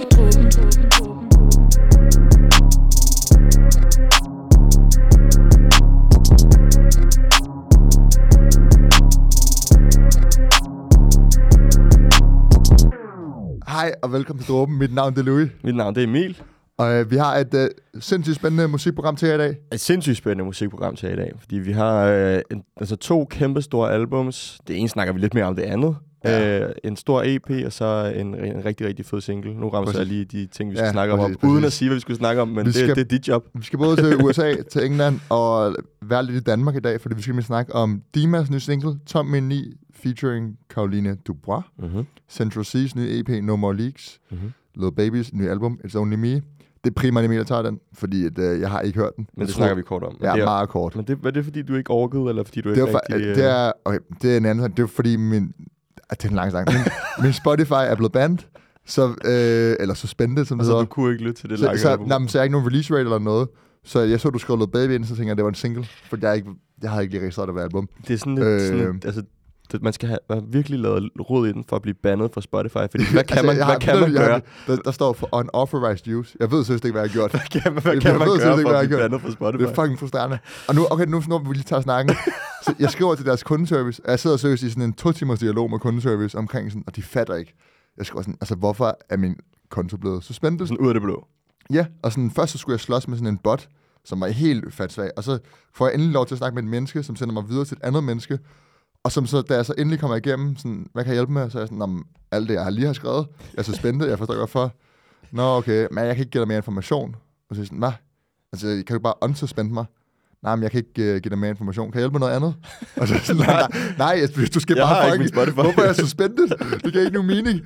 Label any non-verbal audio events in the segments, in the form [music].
Hej og velkommen til Dråben. Mit navn det er Louis. Mit navn det er Emil. Og øh, vi har et øh, sindssygt spændende musikprogram til jer i dag. Et sindssygt spændende musikprogram til jer i dag, fordi vi har øh, en, altså to kæmpe store albums. Det ene snakker vi lidt mere om det andet. Ja. Øh, en stor EP, og så en, en rigtig, rigtig fed single. Nu rammer jeg Præcis. lige de ting, vi skal Ja, snakke om, præcis, uden præcis. at sige, hvad vi skulle snakke om, men Vi det, skal- det er dit job. Vi skal både til [laughs] USA, til England og være lidt i Danmark i dag, fordi vi skal med snakke om Dimas nye single, Tom Min 9, featuring Caroline Dubois, Mm-hmm. Central C's nye EP, No More Leaks, Mm-hmm. Lil Baby's nye album, It's Only Me. Det er primært Emil, der tager den, fordi at, øh, jeg har ikke hørt den. Men det tror- snakker vi kort om. Ja, det er, meget kort. Men det, er det fordi, du ikke orkede, eller fordi du Det ikke er, for, rigtig... øh, det er, okay, det er en anden. Det er fordi min... Ah, Det er en lang sang. Min, min Spotify er blevet banned, så, øh, eller suspended, som det Altså, hedder. du kunne ikke lytte til det Så, lange så, nej, men, så er jeg ikke nogen release rate eller noget. Så jeg så, du skrev noget baby ind, så tænkte jeg, at det var en single. For jeg, ikke, jeg havde ikke lige registreret det ved album. Det er sådan lidt... Øh. Sådan lidt altså, det, man skal have man virkelig lavet rod i den for at blive bandet fra Spotify, fordi hvad [laughs] kan man, jeg hvad kan man jeg gøre? der, der, står for unauthorized use. Jeg ved seriøst ikke, hvad jeg har gjort. [laughs] Hvad kan man, hvad Jeg kan man ved gøre ikke, for at blive bandet fra Spotify? Det er fucking frustrerende. Og nu, okay, nu, vil vi lige tage snakken. [laughs] Så jeg skriver til deres kundeservice, og jeg sidder seriøst i sådan en to timers dialog med kundeservice omkring sådan, og de fatter ikke. Jeg skriver sådan, altså hvorfor er min konto blevet suspended? Sådan ud af det blå. Ja, og sådan, først så skulle jeg slås med sådan en bot, som var helt fatsvag, og så får jeg endelig lov til at snakke med et menneske, som sender mig videre til et andet menneske, og som så, da jeg så endelig kommer igennem, sådan, hvad kan jeg hjælpe med? Så er jeg sådan, om alt det, jeg har lige har skrevet, jeg er så spændt, jeg forstår ikke hvorfor. Nå, okay, men jeg kan ikke give dig mere information. Og så er jeg sådan, hvad? Altså, kan du bare unsuspende mig? Nej, men jeg kan ikke uh, give dig mere information. Kan jeg hjælpe med noget andet? Og så sådan, nej, nej, [laughs] nej, du skal Jeg bare ikke fucking... Spotify. Hvorfor er jeg suspended? Det giver ikke nogen mening.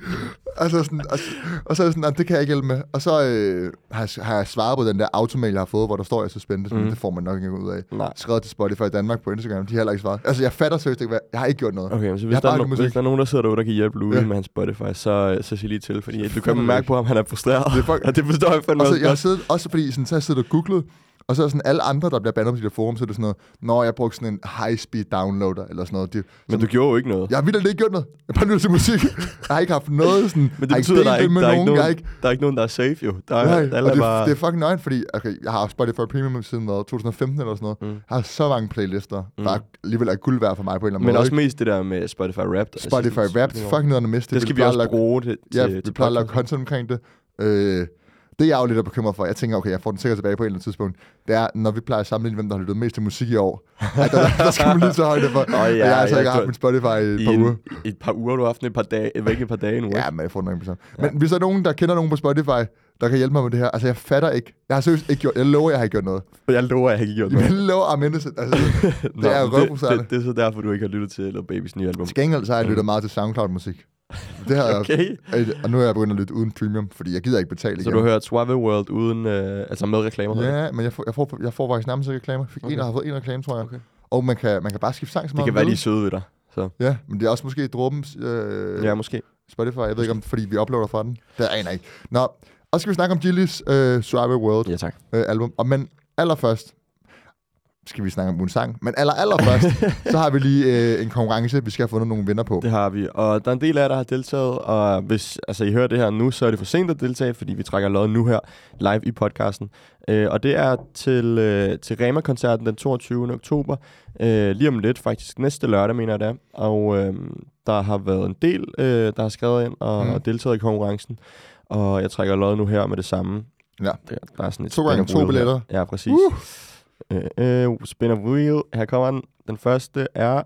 Altså sådan, og, og så er jeg sådan, "Nej, det kan jeg ikke hjælpe med. Og så øh, har, jeg, har jeg svaret på den der automail, jeg har fået, hvor der står, jeg er suspended, mm. men det får man nok ikke ud af. Nej. Skrevet til Spotify Danmark på Instagram, de har heller ikke svaret. Altså, jeg fatter seriøst ikke, hvad... Jeg har ikke gjort noget. Okay, men så hvis der, er no- ikke hvis der er nogen, der sidder derude, der kan hjælpe Louis Ja. med hans Spotify, så, så sig lige til, fordi du kan mærke ikke. på ham, han er frustreret. Det er fuck- [laughs] og det forstår jeg fandme Og så, også jeg har siddet, også fordi sådan, så har jeg siddet og googlet, og så er sådan alle andre, der bliver bandet på de der forum, så er det sådan noget, når jeg brugte sådan en high-speed downloader, eller sådan noget. De, Men du gjorde jo ikke noget. jeg har vildt ikke gjort noget. Jeg bare lyttet til musik. Jeg har ikke haft noget sådan... Men det betyder, der er det ikke, med der, er ikke nogen. Jeg har nogen, ikke, der er ikke nogen, der er safe jo. Der er, Nej, og er det, bare... det er fucking nøgen, fordi okay, jeg har haft Spotify Premium siden hvad, 2015 eller sådan noget. Mm. Jeg har så mange playlister, mm. der er alligevel er guld værd for mig på en eller anden Men måde. også ikke? mest det der med Spotify Wrapped. Spotify Rap, det er fucking noget at miste. Det skal vi også bruge det til, Ja, til vi plejer at lave content omkring det. Øh, det er jeg jo lidt er bekymret for. Jeg tænker, okay, jeg får den sikkert tilbage på et eller andet tidspunkt. Det er, når vi plejer at sammenligne, hvem der har lyttet mest til musik i år. at der, der skal man lige så højde for. [laughs] Åh, ja, jeg har altså jeg ikke haft min Spotify i et par en, uger. et par uger, du har haft den et par dage, væk et par dage nu. Ja, men jeg får den nok på. Men hvis der er nogen, der kender nogen på Spotify, der kan hjælpe mig med det her. Altså, jeg fatter ikke. Jeg har seriøst ikke gjort... Jeg lover, jeg har ikke gjort noget. Jeg lover, jeg har ikke gjort [laughs] Jeg noget. lover, at mindes, altså, [laughs] Nå, er røvfrustrerende. det, det, det, er så derfor, du ikke har lyttet til Lil Babys nye album. Til gengæld så har jeg lyttet meget til SoundCloud-musik. Det har jeg, [laughs] Okay. øh, og nu er jeg begyndt at lytte uden premium, fordi jeg gider ikke betale Så igen. du har hørt Suave World uden, øh, altså med reklamer? det? Ja, men jeg får, jeg får, jeg får faktisk nærmest ikke reklamer. Jeg fik okay. En, der har fået en reklame, tror jeg. Okay. Og man kan, man kan bare skifte sang så Det meget. kan man være, de søde ved dig. Så. Ja, men det er også måske Dråbens øh, Ja, måske. Spotify. Jeg ved ikke om, fordi vi uploader fra den. Det aner jeg ikke. Nå, og så skal vi snakke om Gillis øh, Suave World Ja, tak. øh, album. Og men allerførst skal vi snakke om en sang. Men aller, allerførst, [laughs] så har vi lige øh, en konkurrence, vi skal have fundet nogle vinder på. Det har vi. Og der er en del af jer, der har deltaget. Og hvis altså, I hører det her nu, så er det for sent at deltage, fordi vi trækker lod nu her live i podcasten. Øh, og det er til, øh, til Rema-koncerten den 22. oktober. Øh, lige om lidt, faktisk næste lørdag, mener jeg det er. Og øh, der har været en del, øh, der har skrevet ind og Mm. mm. deltaget i konkurrencen. Og jeg trækker lod nu her med det samme. Ja. Der, der er sådan et To gange to wheel her. billetter. Ja, præcis. Uh. Øh, øh, spin of wheel. Her kommer den. Den første er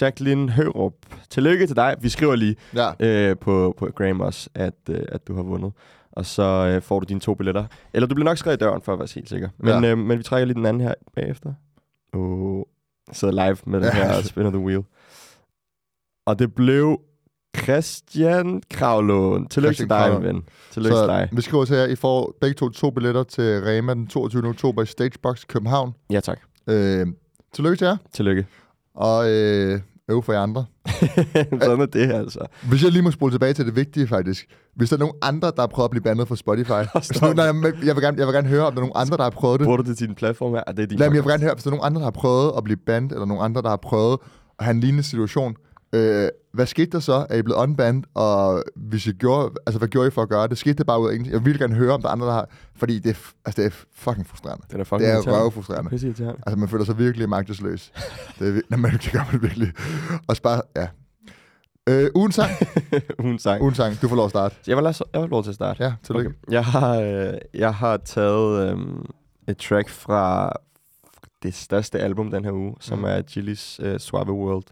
Jacqueline Hørup. Tillykke til dig. Vi skriver lige Ja. øh, på, på Gram også, at, øh, at du har vundet. Og så øh, får du dine to billetter. Eller du bliver nok skrevet i døren, for at være helt sikker. Men, Ja. øh, men vi trækker lige den anden her bagefter. Jeg sidder live med den Ja. her Spin of the Wheel. Og det blev Christian Kravlån. Tillykke Christian til dig, Kravlån. min ven. Tillykke til Så dig. vi skriver til jer, I får begge to to billetter til Rema den 22. oktober i Stagebox København. Ja, tak. Øh, tillykke til jer, Tillykke. og øh, øv for jer andre. [laughs] Sådan er det, altså. Hvis jeg lige må spole tilbage til det vigtige, faktisk. Hvis der er nogen andre, der har prøvet at blive bandet fra Spotify. [laughs] hvis nej, men jeg, vil gerne, jeg vil gerne høre, om der er nogen andre, der har prøvet det. Bruger du det til din platform her? Ah, det er din Lad mig, jeg vil gerne høre, hvis der er nogen andre, der har prøvet at blive bandet, eller nogen andre, der har prøvet at have en lignende situation. Øh, hvad skete der så? Er I blevet unbanned? Og hvis I gjorde, altså hvad gjorde I for at gøre det? Skete det bare ud af ingenting? Jeg vil gerne høre, om der er andre, der har... Fordi det er, altså, det er fucking frustrerende. Den er fucking Det er røvfrustrerende. Pisse irriterende. Altså, man føler sig virkelig magtesløs. [laughs] det, er, vir- Nå, men det gør man virkelig. Og bare, ja. Øh, ugen sang. [laughs] Hun sang. ugen sang. Du får lov at starte. Jeg vil, lade, jeg vil lov til at starte. Ja, tillykke. Okay. Jeg, har, øh, jeg har taget øh, et track fra det største album den her uge, som Mm. er Gillies øh, Suave World.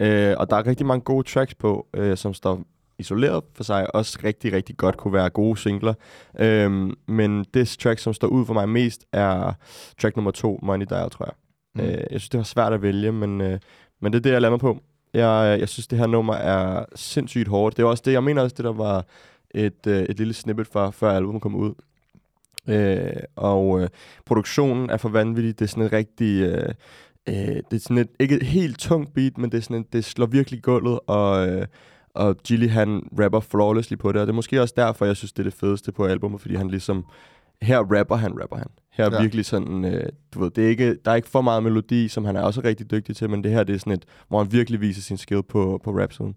Øh, og der er rigtig mange gode tracks på, øh, som står isoleret for sig, også rigtig, rigtig godt kunne være gode singler. Øhm, men det track, som står ud for mig mest, er track nummer to, Money Dial, tror jeg. Mm. Øh, jeg synes, det var svært at vælge, men, øh, men det er det, jeg lander på. Jeg, jeg synes, det her nummer er sindssygt hårdt. Det er også det, jeg mener også, det der var et, øh, et lille snippet fra, før albumet kom ud. Øh, og øh, produktionen er for vanvittig. Det er sådan en rigtig... Øh, øh, det er sådan et, ikke et helt tungt beat, men det, er sådan en, det slår virkelig gulvet, og, øh, og Gilly han rapper flawlessly på det, og det er måske også derfor, jeg synes, det er det fedeste på albumet, fordi han ligesom, her rapper han, rapper han. Her er Ja. virkelig sådan, øh, du ved, det er ikke, der er ikke for meget melodi, som han er også rigtig dygtig til, men det her, det er sådan et, hvor han virkelig viser sin skill på, på rap-siden.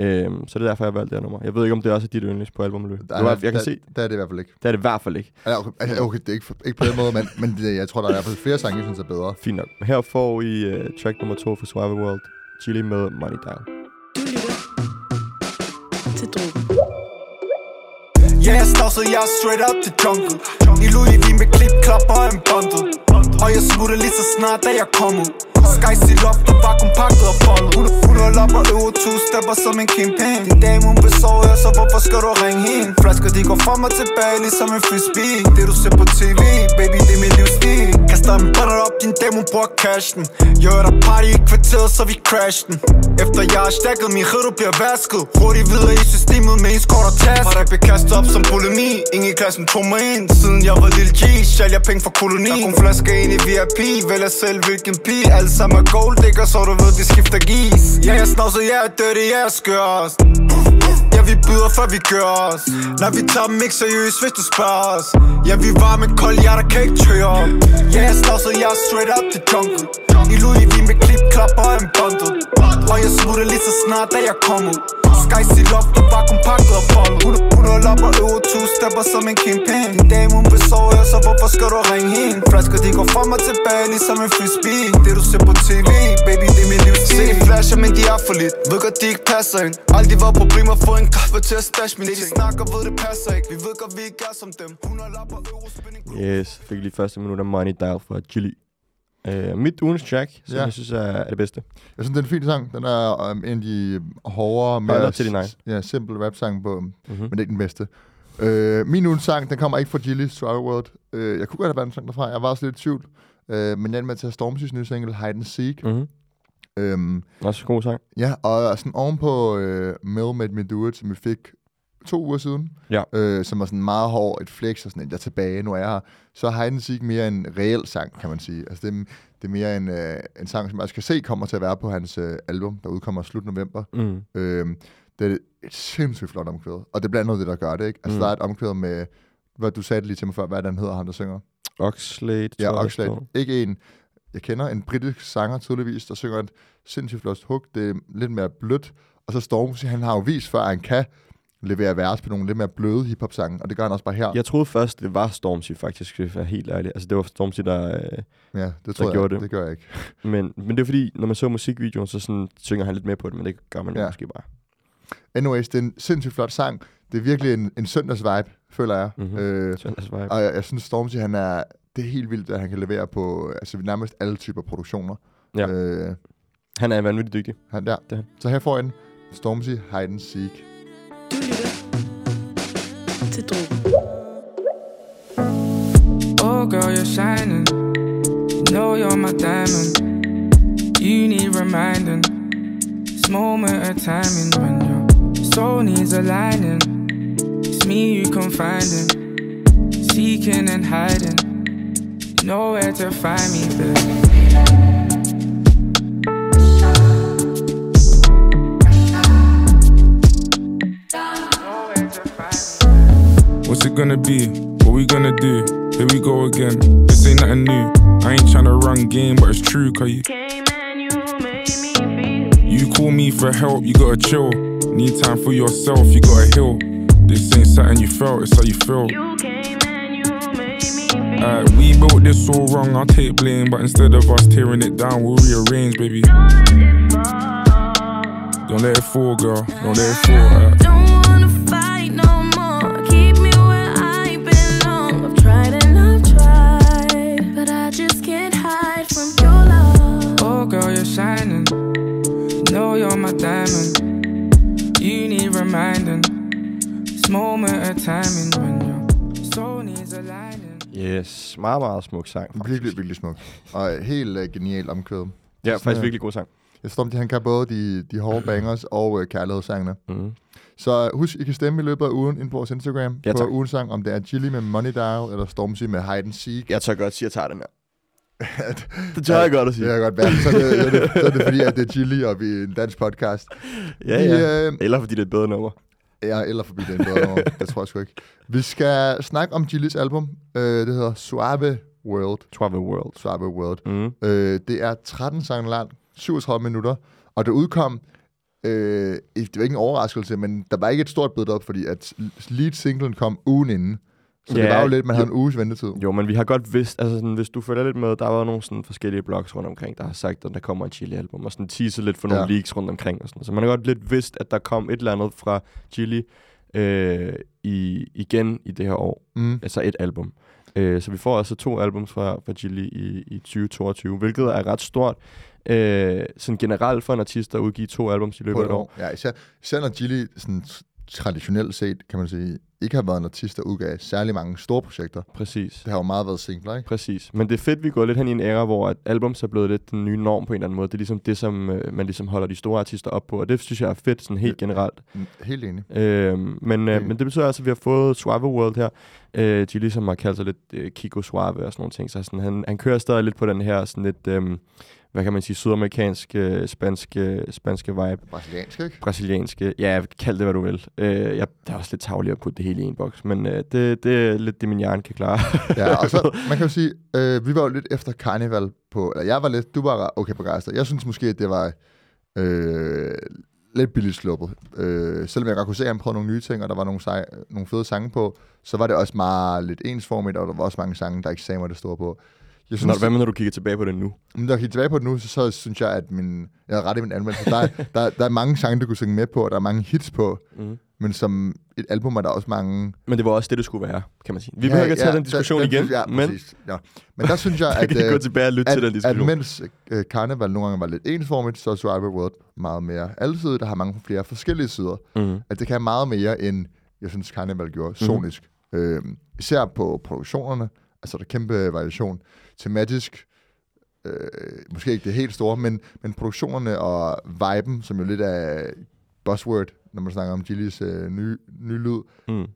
Øhm, så det er derfor, jeg valgte det her nummer. Jeg ved ikke, om det også er dit yndlings på albumet. Der Det var, er- jeg kan der, se, Der er det i hvert fald ikke. det er det i hvert fald ikke. Altså, okay, okay, det er ikke, for- ikke på den måde, men, men det, jeg tror, der er i hvert fald flere sange, jeg synes er bedre. Fint nok. Her får I uh, track nummer to for Suave World. Chili med Money Dial. Du lytter til Drogen. Ja, jeg snavsede, jeg er straight up til jungle i Louis V med klip, klapper og en bundle. Og jeg smutter lige så snart, da jeg kom ud Sky sit loft, og vakuum pakket og foldet. Hun, er fuld og og øver to stepper som en kingpin. Din dame hun besår her, så hvorfor skal du ringe hende? Flasker de går frem og tilbage, ligesom en frisbee. Det du ser på tv, baby det er min livsstil. Kaster en brænder op, din dame hun bruger cashen. Jeg hører der party i kvarteret, så vi crash den Efter jeg har stakket, min rød bliver vasket. Hurtigt videre i systemet med ens kort og task Har der blev kastet op som polemi Ingen i klassen tog mig ind. Siden jeg var lille G, sjæl jeg penge for koloni Der kun flasker ind i VIP, vælger selv hvilken pige Alle sammen er gold digger, så du ved de skifter gis. Ja jeg snavser, jeg er dirty, jeg er skør også Ja, vi byder, før vi gør os. Når vi tager dem ikke seriøst, hvis du spørger os. Ja, vi varme kold, kold der kan ikke tøje op. Ja, jeg snavser, jeg er straight up til jungle. I Louis V med klip, klapper og en bundle. Og jeg smutter lige så snart, da jeg kom ud. Skies i loft, og vakuum pakket og holder op og øver to stepper som en kingpin. Din dame, hun besår her, så hvorfor skal du ringe hende? Flasker, de går frem og tilbage, ligesom en frisbee. Det du ser på tv, baby, det er min livsstil. Se de flasher, men de er for lidt. Ved godt, de ikke passer ind. Aldrig var problemer, få en kaffe til at stash min Det de snakker, ved det passer ikke. Vi ved godt, vi ikke er som dem. Hun holder op og øver spinning Yes, fik lige første minut af Money Dial fra Chili. Uh, mit ugens track, som Ja. jeg synes er, er det bedste. Jeg synes, det er en fin sang. Den er um, en af de hårdere, mere til ja, simple rap-sang på, Mm-hmm. men det er ikke den bedste. Øh, min ugens sang, den kommer ikke fra Gilly Suave World. Øh, jeg kunne godt have været en sang derfra. Jeg var også lidt i tvivl. Øh, men jeg endte med at tage Stormzy's nye single, Hide and Seek. Mm-hmm. Øhm, Også en god sang. ja, og sådan ovenpå øh, Mel Made Me Do It, som vi fik to uger siden, Ja. øh, som var sådan meget hård, et flex og sådan, jeg er tilbage, nu er jeg her. Så Hide and Seek mere en reel sang, kan man sige. Altså, det, er, det er mere en, øh, en sang, som jeg skal se kommer til at være på hans øh, album, der udkommer slut november. Mm. Øh, det er et sindssygt flot omkvæd, og det er blandt andet det, der gør det, ikke? Altså, Mm. der er et omkvæd med, hvad du sagde lige til mig før, hvad den hedder, ham der synger. Oxlade, tror Ja, Oxlade. Ikke en, jeg kender en britisk sanger tydeligvis, der synger et sindssygt flot hook. Det er lidt mere blødt. Og så Stormzy, han har jo vist før, at han kan levere vers på nogle lidt mere bløde hiphop-sange, og det gør han også bare her. Jeg troede først, det var Stormzy faktisk, jeg er helt ærlig. Altså, det var Stormzy, der... Øh, ja det tror jeg, gjorde det. det. gør jeg ikke. [laughs] men, men det er fordi, når man så musikvideoen, så sådan, synger han lidt mere på det, men det gør man jo Ja. måske bare. Anyways, det er en sindssygt flot sang. Det er virkelig en, en søndags-vibe, føler jeg. Mhm. Øh, Søndags vibe. og jeg, jeg synes, Stormzy, han er, det er helt vildt, at han kan levere på altså, nærmest alle typer produktioner. Ja. Øh, Han er vanvittigt dygtig. han der. Det. Så her får en Stormzy Hide and Seek. Oh, girl, you're shining. You know you're my diamond. You need reminding. This moment of timing when your soul needs aligning. It's me you confiding, seeking and hiding. You know to find me, babe. What's it gonna be? What we gonna do? Here we go again. This ain't nothing new. I ain't tryna run game, but it's true, cause you Came and you made me feel. you call me for help, you gotta chill. Need time for yourself, you gotta heal. This ain't something you felt, it's how you feel. You came and you made me Alright, uh, we built this all wrong, I'll take blame. But instead of us tearing it down, we'll rearrange, baby. Don't let it fall, girl. Don't let it fall. alright. Don't wanna fight know you're my diamond. You need reminding. This moment of timing when your soul needs aligning. Yes, meget, meget smuk sang. faktisk. Virkelig, virkelig smuk. Og helt uh, genialt omkvædet. Ja, sådan, faktisk øh, virkelig god sang. Jeg tror, at han kan både de, de hårde [clears throat] bangers og uh, kærlighedssangene. Mm. Så husk, I kan stemme i løbet af ugen ind på vores Instagram Ja, på tak. ugens sang, om det er Chili med Money Dial, eller Stormzy med Hide and Seek. Jeg tør godt sige, at jeg tager den her. [laughs] det tør jeg godt at Det sige. kan godt være. Så er det, så er det, så er det fordi, at det er Chili, og vi er en dansk podcast. [laughs] Ja, Vi, ja. øh, Eller fordi det er et bedre nummer. Ja, eller forbi den bedre nummer. Det tror jeg sgu ikke. Vi skal snakke om Chilis album. Øh, det hedder Suave World. Travel World. Suave World. Mm. Øh, det er 13 sange langt, 37 minutter, og det udkom, øh, det var ikke en overraskelse, men der var ikke et stort bid op, fordi at lead singlen kom ugen inden. Så det Ja, var jo lidt, man havde jo. en uges ventetid. Jo, men vi har godt vidst, altså sådan, hvis du følger lidt med, der var nogle sådan forskellige blogs rundt omkring, der har sagt, at der kommer en Chili-album, og sådan teaser lidt for nogle Ja. leaks rundt omkring. Og sådan. Så man har godt lidt vidst, at der kom et eller andet fra Chili øh, i, igen i det her år. Mm. Altså et album. Øh, så vi får altså to albums fra, fra Chili i, i 2022, hvilket er ret stort. Øh, sådan generelt for en artist at udgive to albums i løbet af et år. Ja, især, især når Gilly sådan, traditionelt set, kan man sige, ikke har været en artist, der udgav særlig mange store projekter. Præcis. Det har jo meget været singler, ikke? Præcis. Men det er fedt, vi går lidt hen i en æra, hvor at albums er blevet lidt den nye norm på en eller anden måde. Det er ligesom det, som øh, man ligesom holder de store artister op på, og det synes jeg er fedt sådan helt generelt. Mm, Helt enig. Øhm, men, øh, men det betyder altså, at vi har fået Suave World her. Øh, de ligesom har kaldt sig lidt øh, Kiko Suave og sådan nogle ting. Så sådan, han, han kører stadig lidt på den her sådan lidt, øh, hvad kan man sige, sydamerikanske, spanske, spanske vibe. Brasiliansk, ikke? Brasilianske, ja, kald det, hvad du vil. Øh, jeg det er også lidt tavlig at putte det hele i en boks, men øh, det, det er lidt det, min hjerne kan klare. [laughs] Ja, og så, [laughs] man kan jo sige, øh, vi var jo lidt efter Carnival på, eller jeg var lidt, du var okay på begejstret. Jeg synes måske, at det var øh, lidt billigt sluppet. Øh, selvom jeg godt kunne se, at han prøvede nogle nye ting, og der var nogle, sej, nogle fede sange på, så var det også meget lidt ensformigt, og der var også mange sange, der ikke sagde mig det store på. Jeg Når, hvad med, når du kigger tilbage på det nu? Men når jeg kigger tilbage på det nu, så, så synes jeg, at min, jeg har ret i min anmeldelse. Der, er- der, der er mange sange, du kunne synge med på, og der er mange hits på, Mm. men som et album er der også mange... Men det var også det, det skulle være, kan man sige. Vi behøver ikke at tage den diskussion der, igen, ja, men præcis, ja. men der synes jeg, [laughs] der at, kan I gå øh, tilbage og lytte til den at, at diskussion. mens uh, Carnival nogle gange var lidt ensformigt, så er Survivor World meget mere alsidigt, der har mange flere forskellige sider. Mm. At det kan meget mere, end jeg synes, Carnival gjorde sonisk. Øh, især på produktionerne, altså der er kæmpe variation. Tematisk, øh, måske ikke det helt store, men, men produktionerne og viben, som jo lidt er buzzword, når man snakker om Gillies øh, nye, nye lyd, Mm. øh,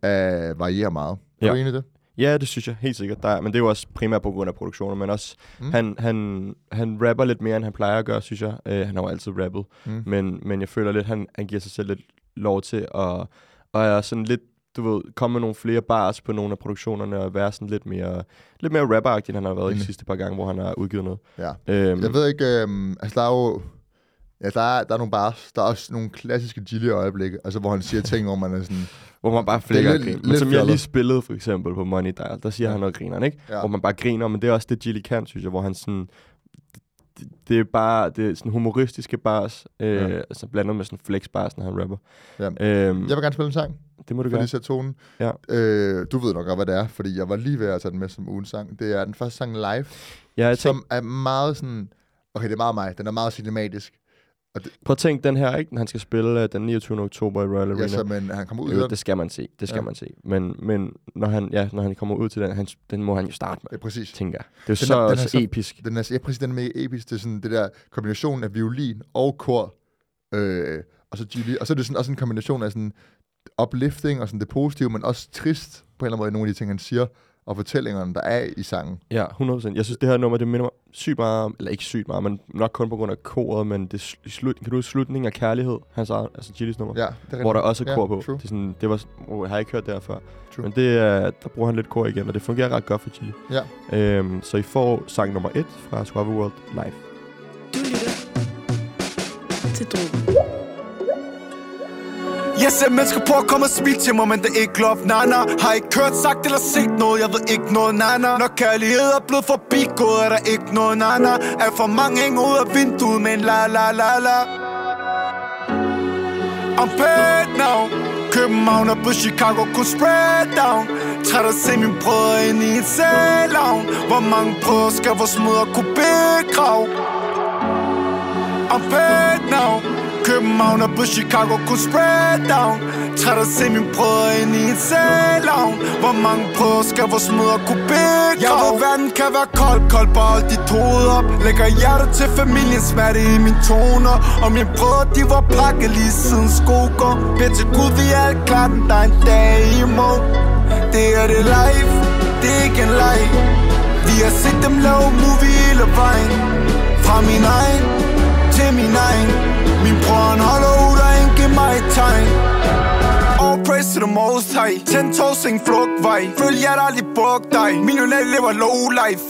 varierer meget. Er Ja. du enig i det? Ja, det synes jeg helt sikkert. Der er, men det er jo også primært på grund af produktionen, men også, Mm. han, han, han rapper lidt mere, end han plejer at gøre, synes jeg. Uh, han har jo altid rappet, Mm. men, men jeg føler lidt, han, han giver sig selv lidt lov til at, at er sådan lidt, du ved, komme med nogle flere bars på nogle af produktionerne, og være sådan lidt mere, lidt mere rapperagtig, end han har været mm. De sidste par gange, hvor han har udgivet noget. Ja. Øhm, Jeg ved ikke, øh, altså der er jo... Ja, der er, der er nogle bars, der er også nogle klassiske Gilly-øjeblikke, altså hvor han siger ting, hvor man er sådan... Hvor man bare flækker lidt- griner. Men lidt som jeg lige spillede for eksempel på Money Dial, der siger han noget grineren, ikke? Ja. Hvor man bare griner, men det er også det, Gilly kan, synes jeg, hvor han sådan... Det, det er bare det er sådan humoristiske bars, øh, Ja. altså blandet med sådan flex bars, når han rapper. Ja. Øhm, Jeg vil gerne spille en sang, det må du gøre. lige sætte tonen. Ja. Øh, du ved nok godt, hvad det er, fordi jeg var lige ved at tage den med som ugens sang. Det er den første sang live, Ja, jeg tænk, som er meget sådan... Okay, det er meget mig. Den er meget cinematisk. Prøv at tænke den her, ikke? Han skal spille øh, den 29. oktober i Royal Arena. Ja, så, men han kommer ud Jo, af det skal man se, det skal Ja. man se. Men, men når, han, ja, når han kommer ud til den, han, den må han jo starte med, Ja, præcis. tænker jeg. Det er jo Den så, er- den er så, så- episk. Den er, ja, præcis, den er mega episk. Det er sådan det der kombination af violin og kor. Øh, og så Gilly. Og så er det sådan, også en kombination af sådan uplifting og sådan det positive, men også trist på en eller anden måde nogle af de ting, han siger, og fortællingerne, der er i sangen. Ja, 100%. Jeg synes, det her nummer, det minder mig sygt meget om, eller ikke sygt meget, men nok kun på grund af koret, men det er sl- slut, kan du huske slutningen af Kærlighed, hans eget, altså Gillis nummer? Ja, det er hvor der også er Ja, kor på. true. Det, er sådan, det var, oh, jeg har ikke hørt det her før. True. Men det, er, der bruger han lidt kor igen, og det fungerer ret godt for Chili. Ja. Øhm, så I får sang nummer et fra Suave World live. Du lytter til drogen. Jeg ser mennesker på at komme og smile til mig, men det er ikke love, nana Har ikke hørt, sagt eller set noget, jeg ved ikke noget, nana Når kærlighed er blevet forbigået, er der ikke noget, nana Er for mange hænger ud af vinduet med en la la la la. I'm paid now. København og på Chicago kun spread down. Træt at se mine brødre ind i en salon Hvor mange brødre skal vores mødre kunne begrave? I'm paid now. København og på Chicago kun spread down. Træt at se mine brødre ind i en salon. Hvor mange brødre skal vores mødre kunne begrave Jeg ved verden kan være kold, kold Bare hold dit hoved op. Lægger hjertet til familiens smerte i mine toner. Og mine brødre de var pakket lige siden skogår Bed til Gud vi er alt klart Der er en dag i morgen. Det er det live Det er ikke en leg. Vi har set dem lave movie hele vejen. Fra min egen til min egen. Min bror han holder ud og giver mig et tegn. All praise to the most high Ten toes, ingen flugtvej. Følg jer der aldrig brug dig. Millionær lever low life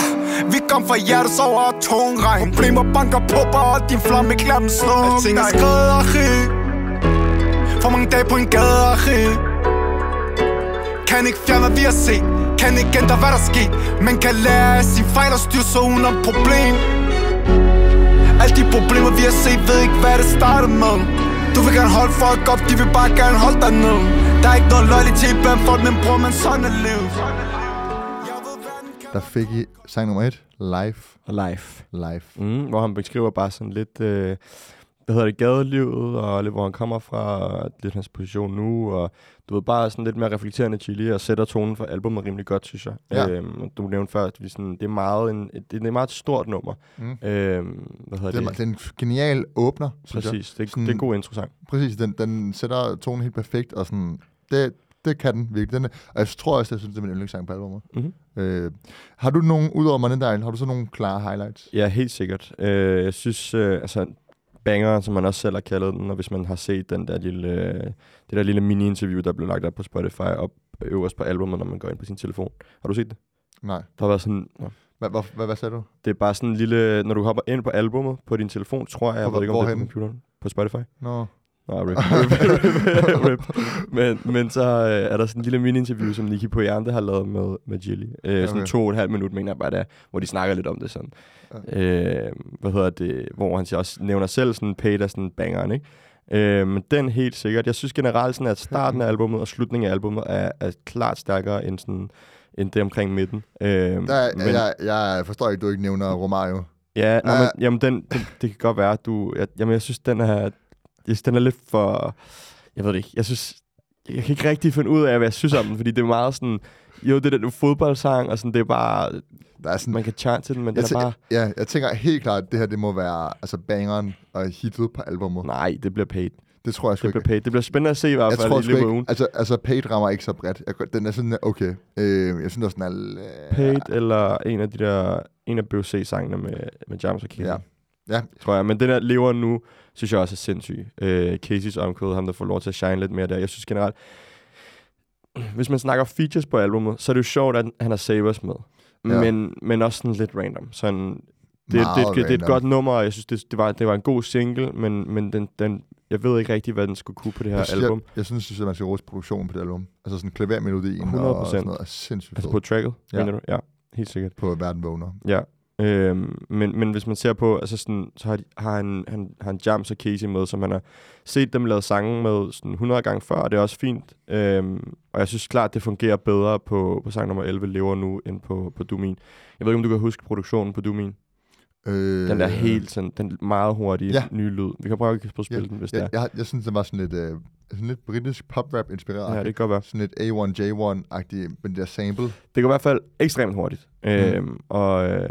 Ah, Vi kom fra hjertet over tungregn Problemer banker på bare og din flamme klam slår Alting er achi For mange dage på en gade achi Kan ikke fjerne hvad vi har set. Kan ikke ændre hvad der sker Men kan lære af sin fejl og styre sig uden om problem alle de problemer vi har set, ved ikke hvad det startede med Du vil gerne holde folk op, de vil bare gerne holde dig ned Der er ikke noget loyalitet blandt folk, men bror, men sådan er livet Der fik I sang nummer et, Live. Life. Live. Mm, hvor han beskriver bare sådan lidt, øh, hvad hedder det, gadelivet, og lidt hvor han kommer fra, og lidt hans position nu, og du ved, bare sådan lidt mere reflekterende chili, og sætter tonen for albumet rimelig godt, synes jeg. Ja. Øhm, du nævnte før, at vi sådan, det er meget en, det, det er meget et stort nummer. Mm. Øhm, hvad hedder Det, det? det er en genial åbner, synes jeg. Præcis, det, Sådan- det er god intro-sang. Præcis, den, den sætter tonen helt perfekt, og sådan, det, det kan den virkelig. Den er, og jeg tror også, jeg synes, det er min yndlingssang på albumet. Mm-hmm. Øh, har du nogen, udover Money Dial, har du så nogle klare highlights? Ja, helt sikkert. Øh, jeg synes, øh, altså, banger, som man også selv har kaldet den, og hvis man har set den der lille, det der lille mini-interview, der blev lagt op på Spotify, op øverst på albumet, når man går ind på sin telefon. Har du set det? Nej. Der været sådan, nå, Hvad, hvad, hvad, hvad sagde du? det er bare sådan en lille, når du hopper ind på albumet på din telefon, tror jeg, jeg ved ikke, om det er på computeren, på Spotify. Nå. Nå, rip, [laughs] rip, rip, rip. Men, men så øh, er der sådan en lille mini-interview, som Nicky Poyante har lavet med, med Jilly. Øh, Sådan Okay. to og et halvt minut, mener jeg bare det er, hvor de snakker lidt om det sådan. Øh, hvad hedder det? Hvor han siger også nævner selv sådan af sådan bangeren, ikke? Øh, men den helt sikkert. Jeg synes generelt sådan, at starten af albumet og slutningen af albumet er, er klart stærkere end, sådan, end det omkring midten. Øh, Der, men, jeg, jeg forstår ikke, du ikke nævner Romario. Ja, nå, men, jamen den, den, det kan godt være, du... Jeg, jamen, jeg synes, den er, jeg synes, den er lidt for... Jeg ved det ikke. Jeg synes... Jeg kan ikke rigtig finde ud af, hvad jeg synes om den, fordi det er meget sådan... Jo, det er den fodboldsang, og sådan, det er bare... Der er sådan, Man kan chant til den, men den jeg, er bare... ja, jeg tænker helt klart, at det her det må være altså bangeren og hitet på albumet. Nej, det bliver paid. Det tror jeg sgu Det bliver ikke. paid. Det bliver spændende at se i hvert Jeg fald tror i løbet af ugen. altså, altså Paid rammer ikke så bredt. Jeg, den er sådan, okay. Øh, jeg synes også, den er... Øh, Paid eller en af de der... En af BOC-sangene med, med Jams og Casey. Ja. Ja. Tror jeg. Men den der lever nu, synes jeg også er sindssyg. Øh, Casey's omkvæd, ham der får lov til at shine lidt mere der. Jeg synes generelt, hvis man snakker features på albumet, så er det jo sjovt, at han har Savers med. Ja. Men, men også sådan lidt random. Sådan, det, det, Meget det, det, det er et godt nummer, og jeg synes, det, det, var, det var en god single, men, men den, den, jeg ved ikke rigtig, hvad den skulle kunne på det her jeg, synes, album. Jeg, jeg synes, at man skal rose produktionen på det album. Altså sådan klavermelodien 100%. og sådan noget er sindssygt Altså på tracket, Ja. ja. mener du? Ja, helt sikkert. på Verden Vågner. Ja. Øhm, men, men hvis man ser på, altså sådan, så har, har han, han, har han Jams og Casey med, som han har set dem lave sange med sådan 100 gange før, og det er også fint. Øhm, og jeg synes klart, det fungerer bedre på, på sang nummer 11, Lever Nu, end på, på Dumin. Jeg ved ikke, om du kan huske produktionen på Dumin. Øh, Den der helt sådan, den meget hurtige Ja. ja. nye lyd. Vi kan prøve at spille Ja, den, hvis jeg, det er. jeg, jeg synes, det var sådan lidt, øh, sådan lidt britisk pop-rap inspireret. Ja, det kan godt være. Sådan lidt A1J1-agtig, men det der sample. Det går i hvert fald ekstremt hurtigt. Mm. Øhm, og, øh,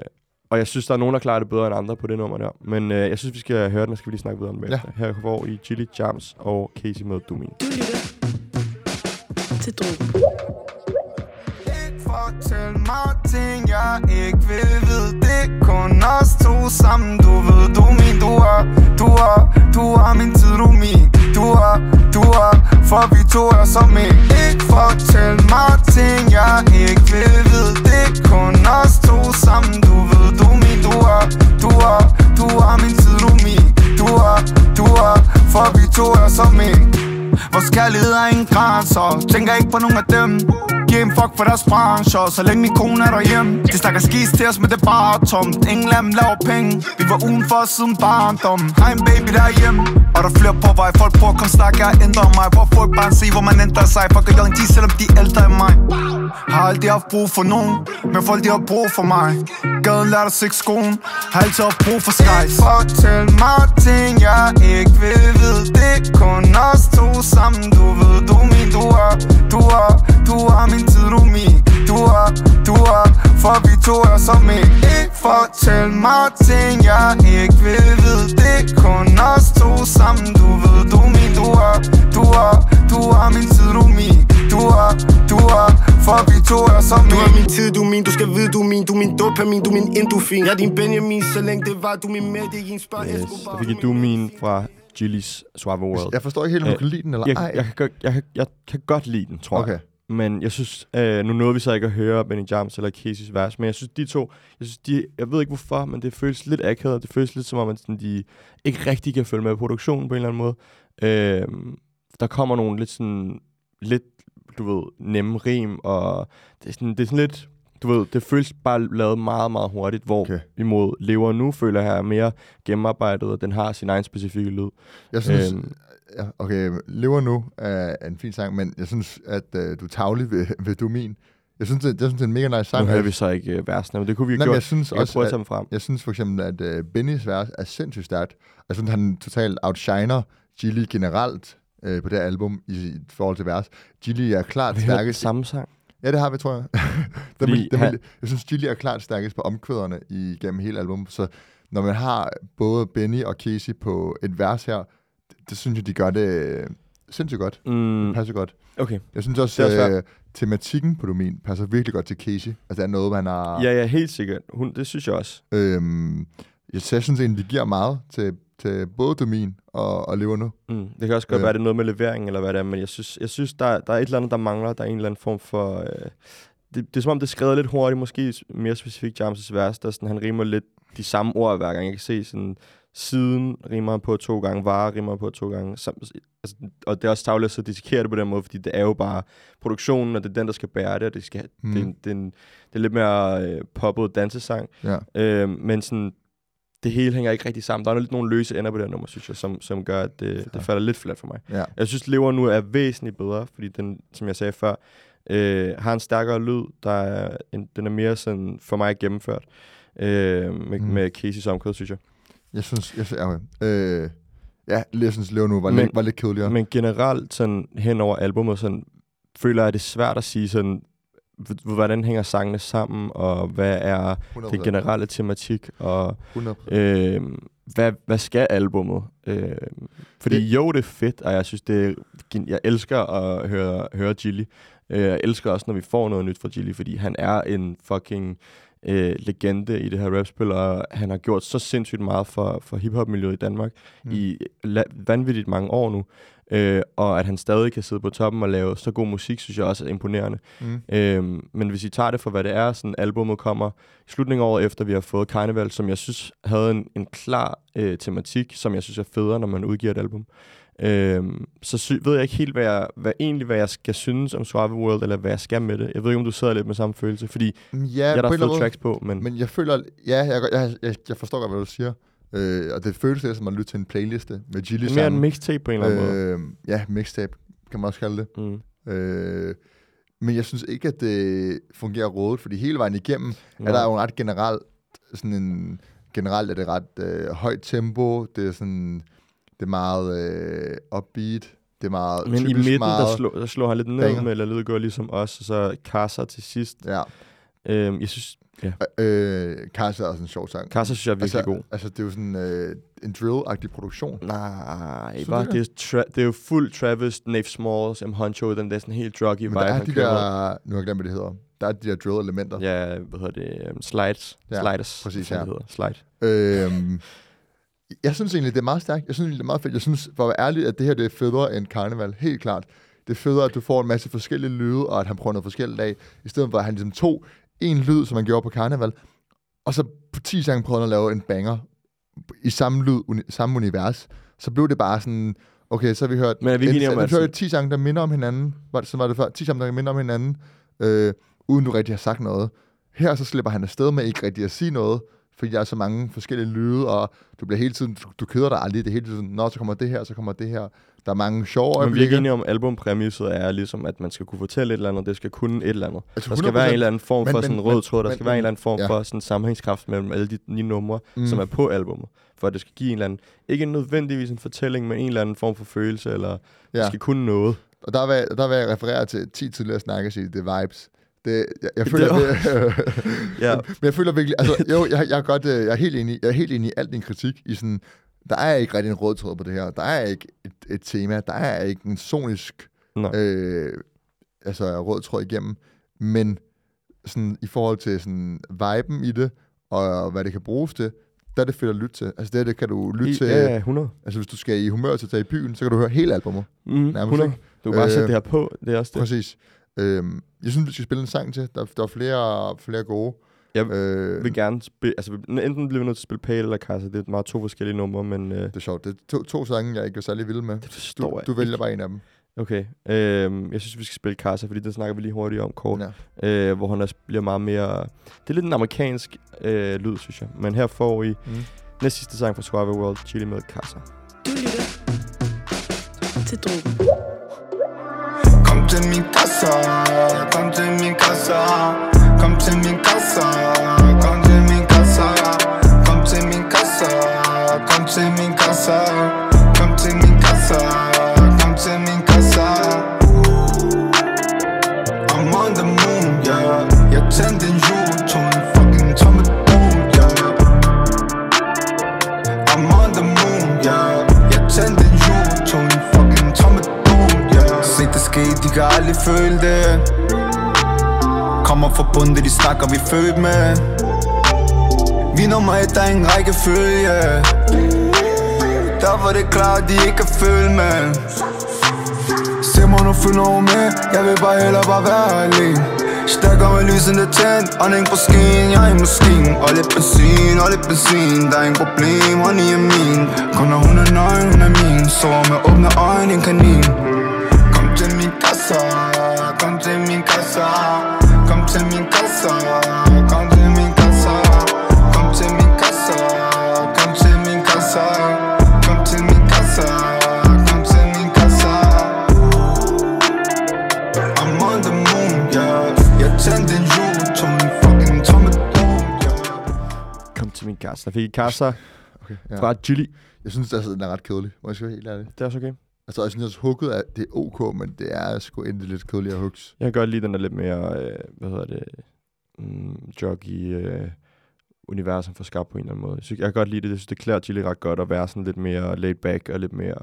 og jeg synes, der er nogen, der klarer det bedre end andre på det nummer der. Men øh, jeg synes, vi skal høre den, og skal vi lige snakke videre om det. Ja. Her hvor i Chili Jams og Casey med Dumin. Du lytter til. Fortæl mig ting, jeg ikke vil kun os to sammen Du ved, du er min, du er, du er, du er min tid, du er min Du er, du er, for vi to er som en Ikke fortæl mig ting, jeg ikke vil vide. Det er kun os to sammen Du ved, du er min, du er, du er, du er min tid, du er min Du er, du er, for vi to er som en Vores kærlighed er ingen grænser. Tænker ikke på nogen af dem. Giv en fuck for deres brancher. Så længe min kone er derhjemme De snakker skis til os, men det er bare tomt. Ingen af dem laver penge. Vi var udenfor siden barndom. Har en baby derhjemme Og der er flere på vej. Folk prøver at komme snakke jeg ændrer mig. Hvor folk bare se, hvor man ændrer sig. Fuck og young G, selvom de er ældre end mig. Har aldrig haft brug for nogen Men folk de har brug for mig. Gaden lærte sig skoen. Har altid haft brug for skies Fortæl mig ting, jeg ikke vil vide. Det er kun os to sammen Du ved, du er min, du er Du er, du er min tid, du er min Du er, du er For vi to er som en Ikke fortæl mig ting, jeg ikke vil vide Det er kun os to sammen Du ved, du er min, du er Du er, du er min tid, du er min Du er, du er For vi to er som Du er en min tid, du er min, du skal vide, du er min Du er min dopamin, du er min endofin Jeg er din Benjamin, så længe det var Du er min med, det er en spørg Yes. Der fik I du min fra Gillies Suave World. Jeg forstår ikke helt, om du Øh, kan lide den, eller jeg, ej. jeg, kan, godt- jeg, kan- jeg kan godt lide den, tror jeg. Okay. Men jeg synes, øh, nu nåede vi så ikke at høre Benny Jams eller Casey's vers, men jeg synes, de to, jeg synes, de, jeg ved ikke hvorfor, men det føles lidt akavet, det føles lidt som om, at sådan, de ikke rigtig kan følge med produktionen på en eller anden måde. Øh, der kommer nogle lidt sådan, lidt, du ved, nemme rim, og det er sådan, det er sådan lidt, du ved, det føles bare lavet meget, meget hurtigt, hvor Okay. imod Lever Nu føler jeg er mere gennemarbejdet, og den har sin egen specifikke lyd. Jeg synes, Øhm. ja, okay, Lever Nu er en fin sang, men jeg synes, at øh, du er tavlig ved, [laughs] ved Du Min. Jeg synes, det, jeg synes, det er en mega nice Nu sang. hører Jeg- vi så ikke øh, versene, men det kunne vi men gjort. jeg synes Jeg også, prøve at at- frem. Jeg synes for eksempel, at øh, Bennys vers er sindssygt stærkt. Jeg synes, han totalt outshiner Gilly generelt øh, på det album i, i forhold til vers. Gilly er klart Vi stærkest. samme sang. Ja, det har vi, tror jeg. [laughs] Fordi vil, han- vil, jeg synes, Gilly er klart stærkest på omkvæderne igennem hele albumet. Så når man har både Benny og Casey på et vers her, det, det synes jeg, de gør det øh, sindssygt godt. Mm, Det passer godt. okay. Jeg synes også, Det er øh, tematikken på Domin passer virkelig godt til Casey. Altså, det er noget, man har... Ja, ja, helt sikkert. Hun, det synes jeg også. Øhm, jeg, så jeg synes egentlig, det giver meget til, til både Domin og, og Lever Nu. Mm. Det kan også godt Øh. være, det er noget med levering, eller hvad det er, men jeg synes, jeg synes der, der er et eller andet, der mangler. Der er en eller anden form for... Øh, det, det er som om, det er skrevet lidt hurtigt, måske mere specifikt Jams' vers, der sådan, han rimer lidt de samme ord hver gang. Jeg kan se sådan, siden rimer på to gange, varer rimer på to gange. Sam, altså, og det er også tavligt at dissekere det på den måde, fordi det er jo bare produktionen, og det er den, der skal bære det, og det, skal, Mm. det, er det, en, det er lidt mere øh, poppet dansesang. Ja. Øh, men sådan, det hele hænger ikke rigtig sammen. Der er lidt nogle løse ender på det her nummer, synes jeg, som, som gør, at det, det falder lidt flat for mig. Ja. Jeg synes, Lever nu er væsentligt bedre, fordi den, som jeg sagde før, øh, har en stærkere lyd, der er en, den er mere sådan for mig gennemført øh, med, Mm. med Casey's omkvæd, synes jeg. Jeg synes, jeg, synes- okay. øh, ja, jeg synes, Lever Nu var, Men- lidt, var lidt kedeligere. Men generelt sådan hen over albumet, sådan, føler jeg, at det er svært at sige sådan, hvordan hænger sangene sammen, og hvad er 100%. det generelle tematik, og 100%. Øh, hvad, hvad skal albummet? Øh, fordi Det- jo, det er fedt, og jeg synes, det er, jeg elsker at høre, høre Gilly. Øh, jeg elsker også, når vi får noget nyt fra Gilly, fordi han er en fucking øh, legende i det her rapspil, og han har gjort så sindssygt meget for, for hiphop-miljøet i Danmark Mm. i la- vanvittigt mange år nu. Øh, og at han stadig kan sidde på toppen og lave så god musik, synes jeg også er imponerende. Mm. Øhm, men hvis I tager det for, hvad det er, sådan albumet kommer i slutningen af året efter, vi har fået Carnival, som jeg synes havde en, en klar øh, tematik, som jeg synes er federe, når man udgiver et album. Øhm, så sy- ved jeg ikke helt, hvad jeg, hvad, egentlig, hvad jeg skal synes om Suave World, eller hvad jeg skal med det. Jeg ved ikke, om du sidder lidt med samme følelse, fordi Ja, ja, jeg har fået måde. tracks på, men, men jeg føler, ja, jeg, jeg, jeg, jeg forstår godt, hvad du siger. Øh, og det føles lidt som at lytte til en playliste med Gilly det er mere en mixtape på en eller anden måde. øh, Ja, mixtape, kan man også kalde det. Mm. Øh, men jeg synes ikke, at det fungerer rådet, fordi hele vejen igennem Nå. er der jo en ret generelt, sådan en, generelt er det ret øh, højt tempo, det er sådan, det er meget øh, upbeat, det er meget Men i midten, meget, der, slår, der slår han lidt ned banger. med, eller lyder går ligesom os, og så Casa til sidst. Ja, Øhm, jeg synes, øh, Kajsa er også en sjov sang. Casa synes jeg er virkelig altså, god. Altså, det er jo sådan øh, en drill-agtig produktion. Nej, bare, det, er tra- det er jo fuld Travis, Nave Smalls, M. Honcho, den der sådan helt druggy Men vibe, der er de der, nu har jeg glemt, hvad det hedder, der er de der drill-elementer. Ja, hvad hedder det? Um, slides. Ja, Ja, Sliders. præcis, ja. Det hedder. Slide. Øhm, jeg synes egentlig, det er meget stærkt. Jeg synes egentlig, det er meget fedt. Jeg synes, for at være ærlig, at det her det er federe end Carnival. Helt klart. Det er federe, at du får en masse forskellige lyde, og at han prøver noget forskelligt af, i stedet for at han ligesom tog en lyd, som han gjorde på Carnival, og så på 10 gange prøvede han at lave en banger i samme lyd, uni, samme univers. Så blev det bare sådan, Okay, så har vi hørt... Men er vi om, en, at vi hørt 10 sange, der minder om hinanden. Var det, sådan var det før. 10 sange, der minder om hinanden, øh, uden du rigtig har sagt noget. Her så slipper han afsted med ikke rigtig at sige noget, fordi der er så mange forskellige lyde, og du bliver hele tiden, du, du keder dig aldrig, det er hele tiden, når så kommer det her, så kommer det her. Der er mange sjove Men vi er øjeblikke. ikke enige om, albumpræmisset er ligesom, at man skal kunne fortælle et eller andet, det skal kunne et eller andet. Altså Der skal være en eller anden form Men- for sådan en rød tråd, der men- skal være en eller anden form ja. for sådan sammenhængskraft mellem alle de ni numre, Mm. som er på albummet. For at det skal give en eller anden, ikke nødvendigvis en fortælling, men en eller anden form for følelse, eller ja. det skal kunne noget. Og der vil, der vil jeg referere til 10 tidligere snakke og sige, det er vibes. Det, jeg, jeg føler, Det det, [laughs] Ja. men jeg føler virkelig, altså jo, jeg, jeg, er godt, øh, jeg er helt enig, jeg er helt enig i al din kritik i sådan, der er ikke rigtig en rød tråd på det her. Der er ikke et, et tema, der er ikke en sonisk Nej. øh, altså rød tråd igennem, men sådan i forhold til sådan viben i det, og hvad det kan bruges til, der er det fedt at lytte til. Altså det, det kan du lytte I, til, ja, ja, 100. altså hvis du skal i humør til at tage i byen, så kan du høre hele albumet. Mm, Nærmest, 100. ikke? Du kan bare Øh, sætte det her på, det er også det. Præcis. Øhm, jeg synes, vi skal spille en sang til. Der, der er flere, flere gode. Jeg Øh, vil gerne spille, altså enten bliver vi nødt til at spille Pale eller Casa, det er meget to forskellige numre, men øh, det er sjovt. Det er to, to sange, jeg ikke er særlig vild med. det forstår Du, jeg du vælger ikke. bare en af dem. Okay, øh, jeg synes, vi skal spille Casa, fordi det snakker vi lige hurtigt om kort. Ja. øh, hvor han også bliver meget mere... Det er lidt en amerikansk øh, lyd, synes jeg. Men her får I Mm. næst sidste sang fra Suave World, Chili med Casa. Du lytter til Drogen. Kom til min casa, kom til min casa Kom til min casa, kom til min casa Kom til min casa, kom til min casa kan aldrig føle det. Kommer fra bundet, de snakker vi født med. Vi nummer et, der er ingen rækkefølge. Der var det klart, de ikke kan følge med. Se mig nu følge over med. Jeg vil bare hellere bare være alene Stærkere med lysende tændt. Ånding på skien, jeg er i maskine Og lidt benzin, og lidt benzin. Der er ingen problem, honey er min. Kun når hun er nøgen, hun er min. Sover med åbne øjne, en kanin. Kom til min casa, kom til min casa Kom til min casa, kom til min casa Kom til min casa, kom til min casa Kom til min casa, kom til min casa I'm on the moon, yeah Jeg tændte en jul, tog en fucking tomme dum, yeah Kom til min Casa. Der fik I Casa Okay, ja. ja. fra Chili. Jeg synes, altså, den er ret kedelig. Må jeg sige helt ærligt. Det er også okay. Altså, jeg synes hooket er, det er ok, men det er sgu endelig lidt kedeligt at hooks. Jeg kan godt lide den der lidt mere, øh, hvad hedder det, mm, jockey øh, univers, han får skabt på en eller anden måde. Jeg, synes, jeg kan godt lide det. Jeg synes, det klæder Chili ret godt at være sådan lidt mere laid back og lidt mere...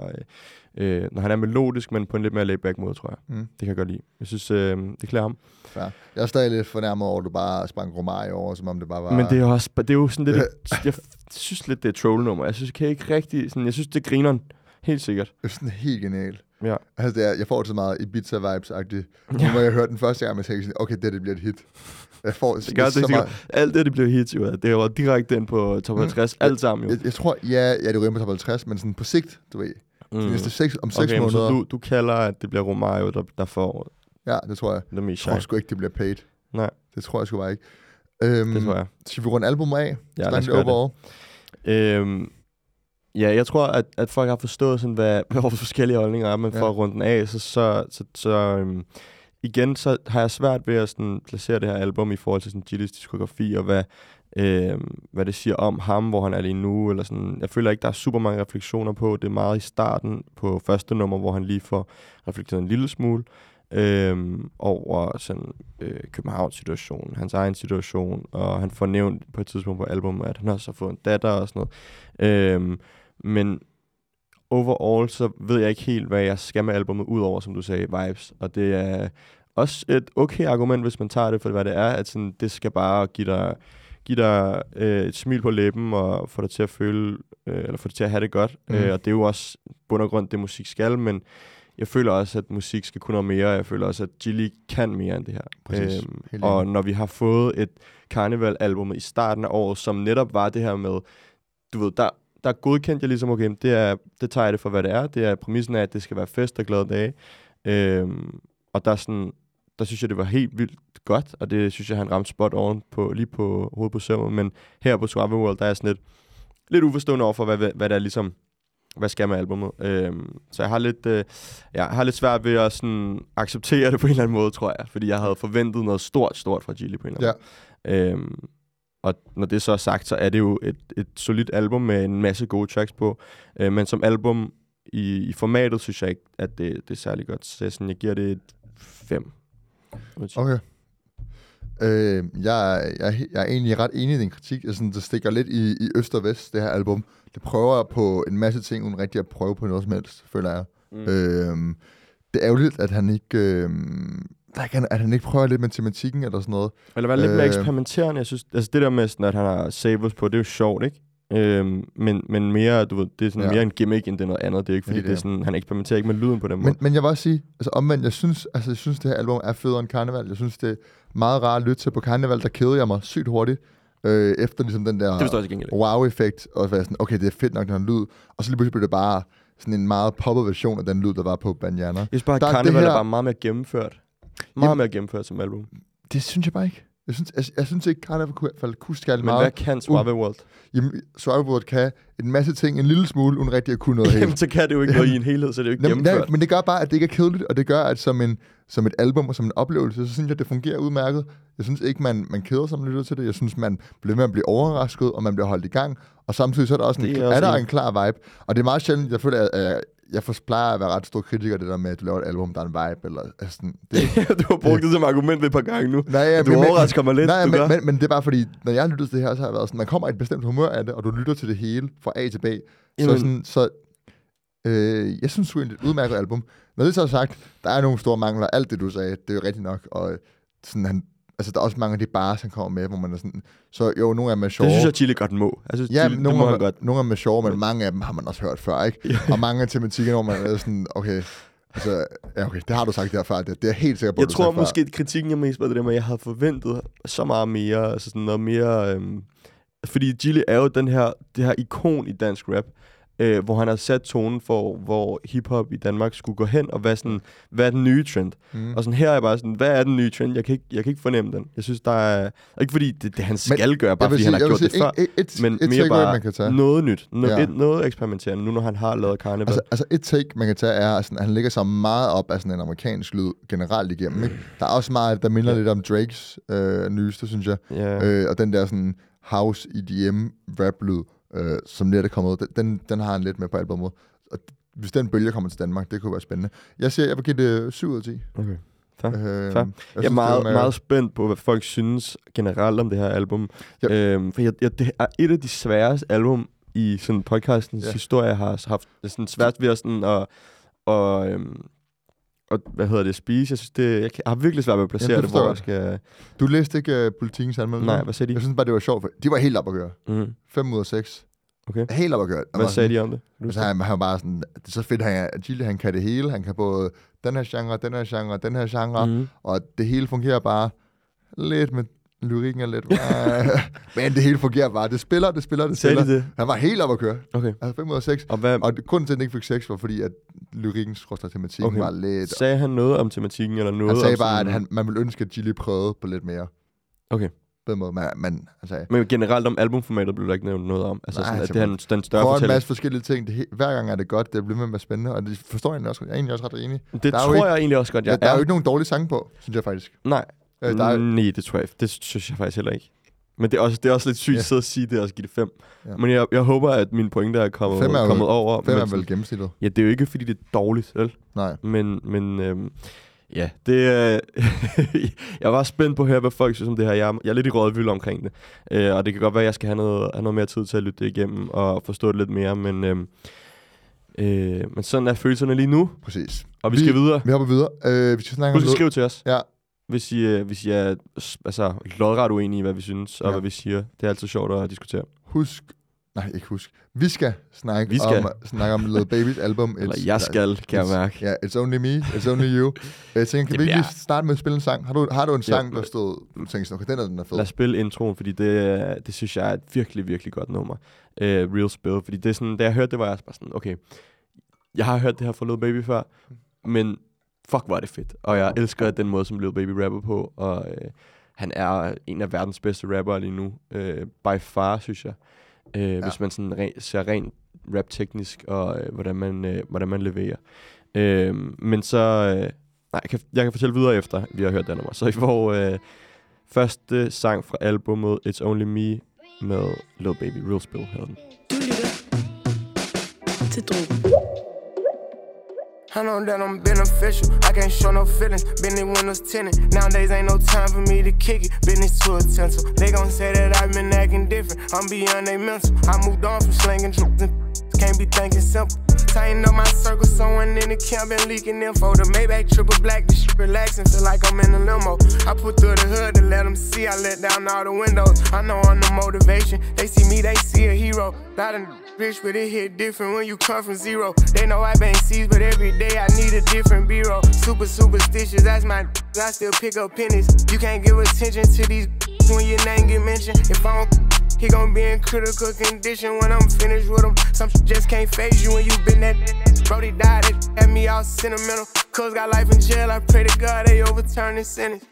Øh, øh, når han er melodisk, men på en lidt mere laid back måde, tror jeg. Mm. Det kan jeg godt lide. Jeg synes, øh, det klæder ham. Ja. Jeg er stadig lidt fornærmet over, at du bare sprang Romari over, som om det bare var... Men det er jo også, det er jo sådan lidt, [laughs] jeg synes lidt, det er troll-nummer. Jeg synes, kan jeg ikke rigtig, sådan, jeg synes, det griner helt sikkert. Det er sådan helt genialt. Ja. Altså, det er, jeg får det så meget Ibiza-vibes-agtigt. Nu må jeg høre den første gang, men tænker sådan, okay, det, det bliver et hit. Jeg får Det gør det, så det meget. Alt det, det blev hits jo. Det var direkte ind på top Mm. 50, alt sammen jo. Jeg, jeg tror, ja, ja, det ryger på top 50, men sådan på sigt, du ved. Mm. Mm. Næste seks, om seks Okay, måneder. så du, du kalder, at det bliver Romario, der, der får Ja, det tror jeg. Jeg tror sgu ikke, det bliver paid. Nej, Det tror jeg sgu bare ikke. Øhm, det tror jeg. Skal vi runde album af? Ja, lad os gøre det. overall? Øhm, ja, jeg tror, at, at folk har forstået, sådan, hvad, [laughs] hvad vores forskellige holdninger er, men for Ja. at runde den af, så, så, så, så øhm, igen, så har jeg svært ved at sådan, placere det her album i forhold til sådan, Gilles diskografi, og hvad, øhm, hvad det siger om ham, hvor han er lige nu. Eller sådan. Jeg føler ikke, der er super mange refleksioner på. Det er meget i starten på første nummer, hvor han lige får reflekteret en lille smule øhm, over sådan, øh, Københavns situation, hans egen situation, og han får nævnt på et tidspunkt på albumet, at han også har fået en datter og sådan noget. Øhm, men overall, så ved jeg ikke helt, hvad jeg skal med albumet, udover, som du sagde, vibes. Og det er også et okay argument, hvis man tager det for, hvad det er, at sådan, det skal bare give dig, give dig øh, et smil på læben og få dig til at føle, øh, eller få dig til at have det godt. Mm. Øh, og det er jo også bund og grund, det musik skal, men jeg føler også, at musik skal kunne noget mere, og jeg føler også, at Gilly kan mere end det her. Præcis. Helt og når vi har fået et Carnival-album i starten af året, som netop var det her med, du ved, der, der godkendte jeg ligesom, okay, det, er, det tager jeg det for, hvad det er. Det er præmissen af, at det skal være fest og glade dage. Øhm, og der, er sådan, der synes jeg, det var helt vildt godt, og det synes jeg, han ramte spot oven på, lige på hovedet på sømmet. Men her på Suave World, der er jeg sådan lidt, lidt uforstående over for, hvad, hvad, hvad der er ligesom, hvad skal med albumet. Øhm, så jeg har lidt, øh, jeg har lidt svært ved at sådan, acceptere det på en eller anden måde, tror jeg. Fordi jeg havde forventet noget stort, stort fra Gilly på en eller anden måde. Øhm, og når det så er sagt, så er det jo et, et solidt album med en masse gode tracks på. Øh, men som album i, i formatet, synes jeg ikke, at det, det er særlig godt. Så jeg, sådan, jeg giver det et 5. Okay. Øh, jeg, jeg, jeg er egentlig ret enig i din kritik. Jeg synes, det stikker lidt i, i øst og vest, det her album. Det prøver på en masse ting, uden rigtig at prøve på noget som helst, føler jeg. Mm. Øh, det er ærgerligt, at han ikke... Øh, der kan, at han ikke prøver lidt med tematikken eller sådan noget. Eller være lidt mere Øh. eksperimenterende. Jeg synes, altså det der med, sådan, at han har sabers på, det er jo sjovt, ikke? Øhm, men, men mere, du ved, det er sådan Ja. mere en gimmick, end det er noget andet. Det er ikke, fordi Helt det er sådan, han eksperimenterer ikke med lyden på den måde. Men, men jeg vil også sige, altså omvendt, jeg synes, altså, jeg synes, det her album er federe end Carnival. Jeg synes, det er meget rart at lytte til. På Carnival, der kædede jeg mig sygt hurtigt. Øh, efter ligesom den der det wow-effekt, og være sådan, okay, det er fedt nok, den her lyd. Og så lige pludselig blev det bare sådan en meget poppet version af den lyd, der var på Banjana. Jeg synes bare, at det her- er bare meget mere gennemført. Meget Jamen- mere gennemført som album. Det synes jeg bare ikke. Jeg synes, jeg, jeg synes ikke, Carnival kunne falde kunne skærle Men hvad meget. kan Suave World? Jamen, Survivor kan en masse ting en lille smule, uden rigtig at kunne noget helt. Jamen, så kan det jo ikke noget i en helhed, så det er jo ikke Jamen, nej, gennemført. men det gør bare, at det ikke er kedeligt, og det gør, at som, en, som et album og som en oplevelse, så synes jeg, det fungerer udmærket. Jeg synes ikke, man, man keder sig, man lytter til det. Jeg synes, man bliver med at blive overrasket, og man bliver holdt i gang. Og samtidig så er der også en, Det er er, også der en- klar vibe. Og det er meget sjældent, jeg føler, at jeg, jeg plejer at være ret stor kritiker det der med, at du laver et album, der er en vibe. Eller, altså, sådan, [laughs] det, du har brugt det som argument et par gange nu. Nej, ja, Du men- overrasker mig lidt, Nej, men, men, men, det er bare fordi, når jeg lytter til det her, så har jeg været sådan, man kommer i et bestemt humør af det, og du lytter til det hele fra A til B. Så, Jamen- sådan, så øh, jeg synes, det er et udmærket album. Når det så er sagt, der er nogle store mangler. Alt det, du sagde, det er jo rigtigt nok. Og sådan, han, altså, der er også mange af de bars, han kommer med, hvor man er sådan... Så jo, nogle af dem er sjove. Det synes jeg, Chile godt må. Jeg synes, Ja, Chile, men nogle, må af godt. nogle af dem er sjove, men mange af dem har man også hørt før, ikke? Og mange af tematikken, hvor man er sådan, okay, altså, ja, okay, det har du sagt der før, det, det er helt sikker på, Jeg tror måske, at kritikken er mest på det der med, at jeg havde forventet så meget mere, altså sådan noget mere... Øhm, fordi Gilly er jo den her, det her ikon i dansk rap, øh, hvor han har sat tonen for, hvor hiphop i Danmark skulle gå hen, og hvad, sådan, hvad er den nye trend? Mm. Og sådan her er jeg bare sådan, hvad er den nye trend? Jeg kan ikke, jeg kan ikke fornemme den. Jeg synes, der er... Ikke fordi det, det han skal gøre, bare fordi sige- han har gjort det sige, før. et, et, Men et mere bare man kan tage. noget nyt. No, Ja. et, noget eksperimenterende, nu når han har lavet Carnival. Altså, altså et take, man kan tage, er, at sådan, han ligger så meget op af sådan en amerikansk lyd generelt igennem. Ikke? Der er også meget, der minder lidt om Drakes øh, nyeste, synes jeg. ja. Øh, og den der sådan house EDM rap lyd, øh, som lidt er kommet ud, den- den, har han lidt med på albumet. Og hvis den bølge kommer til Danmark, det kunne være spændende. Jeg siger, jeg vil give det 7 ud af 10. Okay. Fair. Øh, Fair. jeg, Jeg er meget, er meget spændt på, hvad folk synes generelt om det her album. Ja. Øhm, for jeg, jeg, det er et af de sværeste album i sådan podcastens Ja. historie, jeg har haft. Det er sådan svært ved at, sådan, at, og, øhm, og, hvad hedder det, spise. Jeg synes, det, jeg, kan- jeg har virkelig svært ved at placere Jamen, det, det hvor jeg skal... Du læste ikke uh, politikens anmeldelse? Nej, hvad sagde de? Jeg synes bare, det var sjovt. For de var helt op at køre. Mm. 5 ud af 6. Okay. Helt op at køre. Hvad sagde de om det? Du Altså, han, han var bare sådan, det er så fedt, han, er- Gilly, han kan det hele. Han kan både den her genre, den her genre, den her genre. Mm. Og det hele fungerer bare lidt med lyrikken er lidt... men det hele fungerer bare. Det spiller, det spiller, det spiller. de det? Han var helt op at køre. Okay. Altså 5 ud af 6. Og hvad, Og grunden til, at den ikke fik 6, var fordi, at lyrikken skråstrej tematikken Okay. var lidt... sagde han noget om tematikken, eller noget Han sagde bare, sådan, at han, man ville ønske, at Gilly prøvede på lidt mere. Okay. På den måde, men, men han sagde, Men generelt om albumformatet blev der ikke nævnt noget om. Altså Nej, sådan, at det er en, den større prøver en fortælling. masse forskellige ting. Det, hver gang er det godt, det bliver med være spændende, og det forstår jeg egentlig også. Jeg er egentlig også ret enig. Det der er tror ikke- jeg egentlig også godt, Ja, jeg der er er. jo ikke nogen dårlige sange på, synes jeg faktisk. Nej, Øh, der er, Nej, det tror jeg Det synes jeg faktisk heller ikke. Men det er også, det er også lidt sygt Ja. at sidde og sige det, og give det fem. Ja. Men jeg, jeg håber, at mine pointer er kommet, Fem er jo- kommet over. fem men er vel gennemsnittet. Ja, det er jo ikke, fordi det er dårligt, vel? Nej. Men, men øhm, ja, det er... [laughs] jeg var spændt på at høre, hvad folk synes om det her. Jeg er, jeg er lidt i rådvild omkring det. Øh, og det kan godt være, at jeg skal have noget, have noget mere tid til at lytte det igennem og forstå det lidt mere. Men, øhm, øh, men sådan er følelserne lige nu, Præcis. og vi, vi skal videre. Vi hopper videre. Øh, vi skal snakke. Husk at skrive til os. Ja. Hvis I, øh, hvis I er altså, lodret uenige i, hvad vi synes, og Ja. ja. hvad vi siger. Det er altid sjovt at diskutere. Husk Nej, ikke husk. Vi skal snakke, Vi skal. Om, snakke om Lil Baby's album. [laughs] Eller It's- jeg skal, kan jeg mærke. Ja, It's Only Me, It's Only You. Jeg tænker, kan Det vi bliver- lige starte med at spille en sang? Har du, har du en Ja, sang, der men- stod, du tænker sådan, okay, den er, den er fed? Lad os spille introen, fordi det, det synes jeg er et virkelig, virkelig godt nummer. Uh, Real Spill, fordi det er sådan, da jeg hørte det, var jeg bare sådan, okay, jeg har hørt det her fra Lil Baby før, men fuck, var det fedt. Og jeg elsker den måde, som Lil Baby rapper på, og uh, han er en af verdens bedste rappere lige nu. Uh, by far, synes jeg. Uh, ja. Hvis man sådan re- ser rent rap-teknisk, og uh, hvordan, man, uh, hvordan man leverer. Uh, men så... Uh, nej, jeg kan, jeg kan fortælle videre efter, vi har hørt det nummer. Så I får... Uh, Første sang fra albumet It's Only Me med Lil Baby Real Spill hedder den. Du lytter til Drogen. I know that I'm beneficial. I can't show no feelings. Been in windows tinted. Nowadays ain't no time for me to kick it. Business to a tinsel. They gon' say that I've been acting different. I'm beyond they mental. I moved on from slinging drugs and can't be thinking simple. Tighten up my circle, someone in the camp been leaking info. The Maybach triple black, this shit relaxing, feel like I'm in a limo. I put through the hood to let them see, I let down all the windows. I know I'm the motivation, they see me, they see a hero. Lot of bitch, but it hit different when you come from zero. They know I bang C's, but every day I need a different B-roll. Super superstitious, that's my I still pick up pennies. You can't give attention to these when your name get mentioned. If I don't he gon' be in critical condition when I'm finished with him. Some shit just can't phase you when you been that. Brody died, had me all sentimental. Cuz got life in jail, I pray to God they overturn this sentence.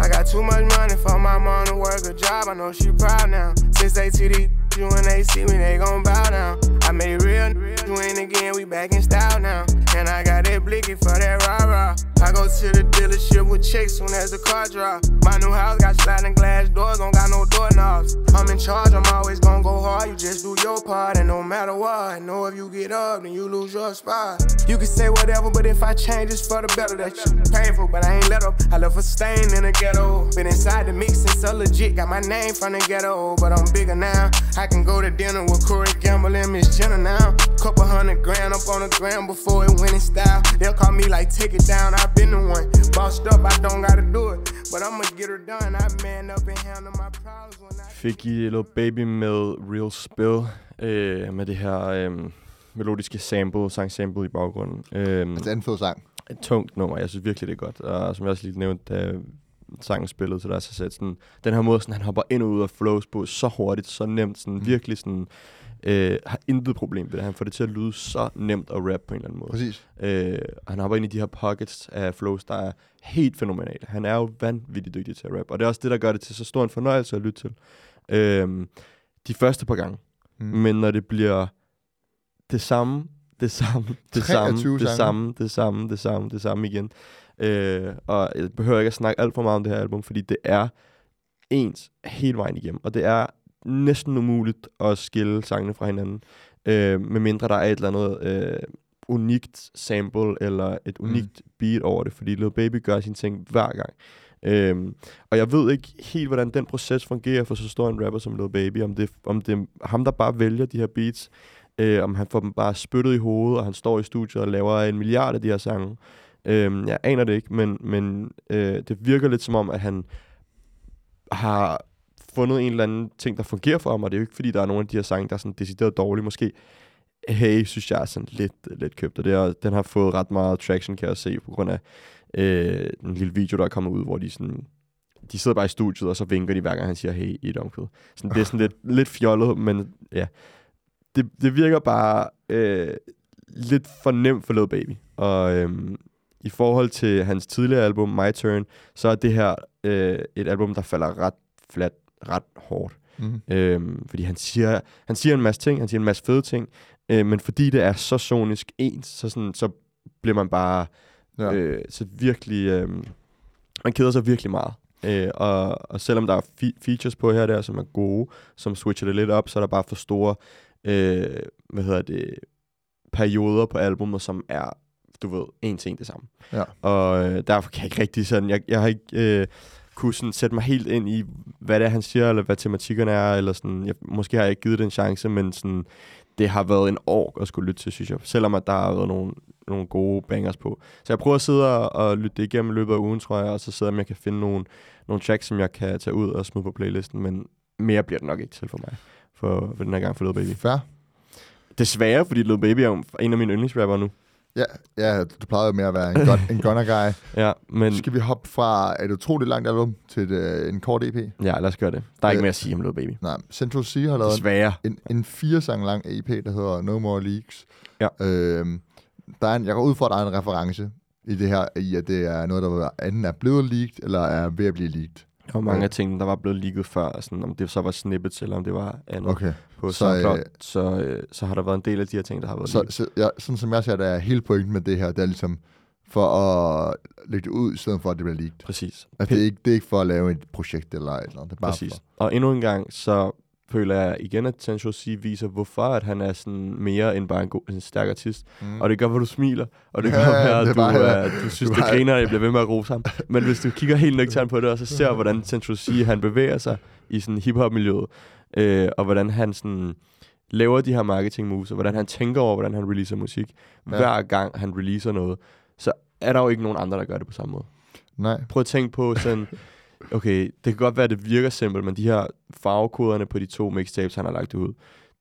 I got too much money for my mom to work a job. I know she proud now. Since these you when they see me, they gon' bow down. I made real real win again, we back in style now. And I got that blicky for that rah rah. I go to the dealership with checks soon as the car drop. My new house got sliding glass doors, don't got no doorknobs. I'm in charge, I'm always gonna go hard. You just do your part, and no matter what, I know if you get up, then you lose your spot. You can say whatever, but if I change, it's for the better. That shit painful, but I ain't let up. I left a stain in the ghetto. Been inside the mix since so legit. Got my name from the ghetto, but I'm bigger now. I can go to dinner with Corey Gamble and Miss Jenna now. Couple hundred grand up on the gram before it went in style. They'll call me like, take it down. I've been the one. Bossed up, I don't gotta do it. But I'ma get her done. I man up and handle my problems when I. Fik I Lil Baby med Real Spill, øh, med det her øh, melodiske sample, sang-sample i baggrunden. Øh, Altså, det er en fed sang. et tungt nummer. Jeg synes virkelig, det er godt. Og som jeg også lige nævnte, da sangen spillede til så jeg sådan, den her måde, sådan, han hopper ind og ud af flows på så hurtigt, så nemt, sådan Mm. virkelig sådan, øh, har intet problem ved det. Han får det til at lyde så nemt at rap på en eller anden måde. Præcis. Øh, han hopper ind i de her pockets af flows, der er helt fænomenale. Han er jo vanvittigt dygtig til at rap, og det er også det, der gør det til så stor en fornøjelse at lytte til. Øh, de første par gange. Mm. Men når det bliver det samme, det samme, det 23 samme, det samme, det samme, det samme, det samme igen. Øh, og jeg behøver ikke at snakke alt for meget om det her album, fordi det er ens hele vejen igennem. Og det er næsten umuligt at skille sangene fra hinanden, øh, medmindre der er et eller andet øh, unikt sample eller et Mm. unikt beat over det, fordi Lil Baby gør sine ting hver gang. Øhm, og jeg ved ikke helt, hvordan den proces fungerer for så stor en rapper som Lil Baby, om det, om det er ham, der bare vælger de her beats, øh, om han får dem bare spyttet i hovedet, og han står i studiet og laver en milliard af de her sange. Øhm, jeg aner det ikke, men, men øh, det virker lidt som om, at han har fundet en eller anden ting, der fungerer for ham, og det er jo ikke, fordi der er nogen af de her sange, der er sådan decideret dårlige. Måske Hey, synes jeg er sådan lidt, lidt købt, og det er, den har fået ret meget traction, kan jeg se, på grund af øh, en lille video, der er kommet ud, hvor de sådan de sidder bare i studiet, og så vinker de hver gang, han siger hey i et omkød. Sådan, det er sådan lidt, lidt fjollet, men ja. Det, det virker bare øh, lidt for nemt for Lil Baby. Og øhm, i forhold til hans tidligere album, My Turn, så er det her øh, et album, der falder ret flat, ret hårdt. Mm. Øhm, fordi han siger, han siger en masse ting, han siger en masse fede ting, øh, men fordi det er så sonisk ens, så, sådan, så bliver man bare Ja. øh, så virkelig, øh, man keder sig virkelig meget. Øh, og, og selvom der er fe- features på her og der, som er gode, som switcher det lidt op, så er der bare for store, øh, hvad hedder det, perioder på albumet, som er, du ved, en til en det samme. Ja. Og øh, derfor kan jeg ikke rigtig sådan, jeg, jeg har ikke øh, kunne sådan sætte mig helt ind i, hvad det er, han siger, eller hvad tematikkerne er, eller sådan, jeg, måske har jeg ikke givet det en chance, men sådan, det har været en år at skulle lytte til, synes jeg. Selvom at der har været nogle, nogle gode bangers på. Så jeg prøver at sidde og, og lytte det igennem løbet af ugen, tror jeg, og så sidder jeg, om jeg kan finde nogle, nogle tracks, som jeg kan tage ud og smide på playlisten. Men, mere bliver det nok ikke til for mig. For, for den her gang for Lil Baby. Fair. Desværre, fordi Lil Baby er en af mine yndlingsrapper nu. Ja, ja, du plejede jo mere at være en, gun, en gunner guy. [laughs] Ja, men skal vi hoppe fra et utroligt langt album til et, øh, en kort EP. ja, lad os gøre det. Der er ikke Øh, mere at sige om Lil Baby. Nej, Central C har lavet Desværre. en, en fire sang lang EP, der hedder No More Leaks. Ja. Øhm, der er en, jeg går ud fra, at der er en reference i det her, i at det er noget, der enten er blevet leaked, eller er ved at blive leaked. Der var mange af tingene, der var blevet leaget før, sådan, om det så var snippets, eller om det var andet Okay. På så, SoundCloud, øh, så, øh, så har der været en del af de her ting, der har været Så, leaget. så ja, sådan som jeg ser det, er hele pointen med det her, det er ligesom for at lægge det ud, i stedet for at det bliver leaked. Præcis. Altså, det, er ikke, det er ikke for at lave et projekt eller et eller andet. Det er bare Præcis. For. Og endnu en gang, så føler jeg igen, at Central C viser, hvorfor at han er sådan mere end bare en, god, en stærk artist. Mm. Og det gør, hvor du smiler, og det Ja, gør, ja, [laughs] at det du, bare- øh, du synes, det har- griner, at jeg bliver ved med at rose ham. Men hvis du kigger helt nøgternt på det, og så ser, hvordan Central C, han bevæger sig i sådan hiphop-miljøet, øh, og hvordan han sådan laver de her marketing moves, og hvordan han tænker over, hvordan han releaser musik, Ja. hver gang han releaser noget, så er der jo ikke nogen andre, der gør det på samme måde. Nej. Prøv at tænke på sådan, [laughs] okay, det kan godt være, at det virker simpelt, men de her farvekoderne på de to mixtapes, han har lagt ud.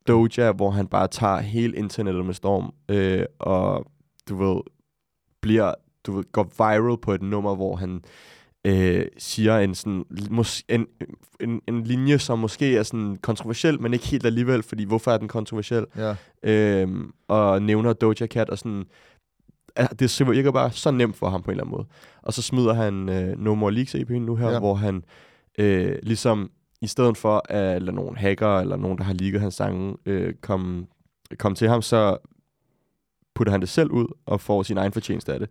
Doja, hvor han bare tager hele internettet med storm, øh, og du ved, bliver, du ved, går viral på et nummer, hvor han øh, siger en, sådan, mås- en, en, en linje, som måske er sådan kontroversiel, men ikke helt alligevel, fordi hvorfor er den kontroversiel? Ja. øhm, og nævner Doja Cat, og sådan, det virker bare så nemt for ham på en eller anden måde. Og så smider han øh, No More Leaks EP'en nu her, Ja. hvor han øh, ligesom, i stedet for at lade nogle hacker, eller nogen, der har leaget hans sange, øh, komme kom til ham, så putter han det selv ud, og får sin egen fortjeneste af det.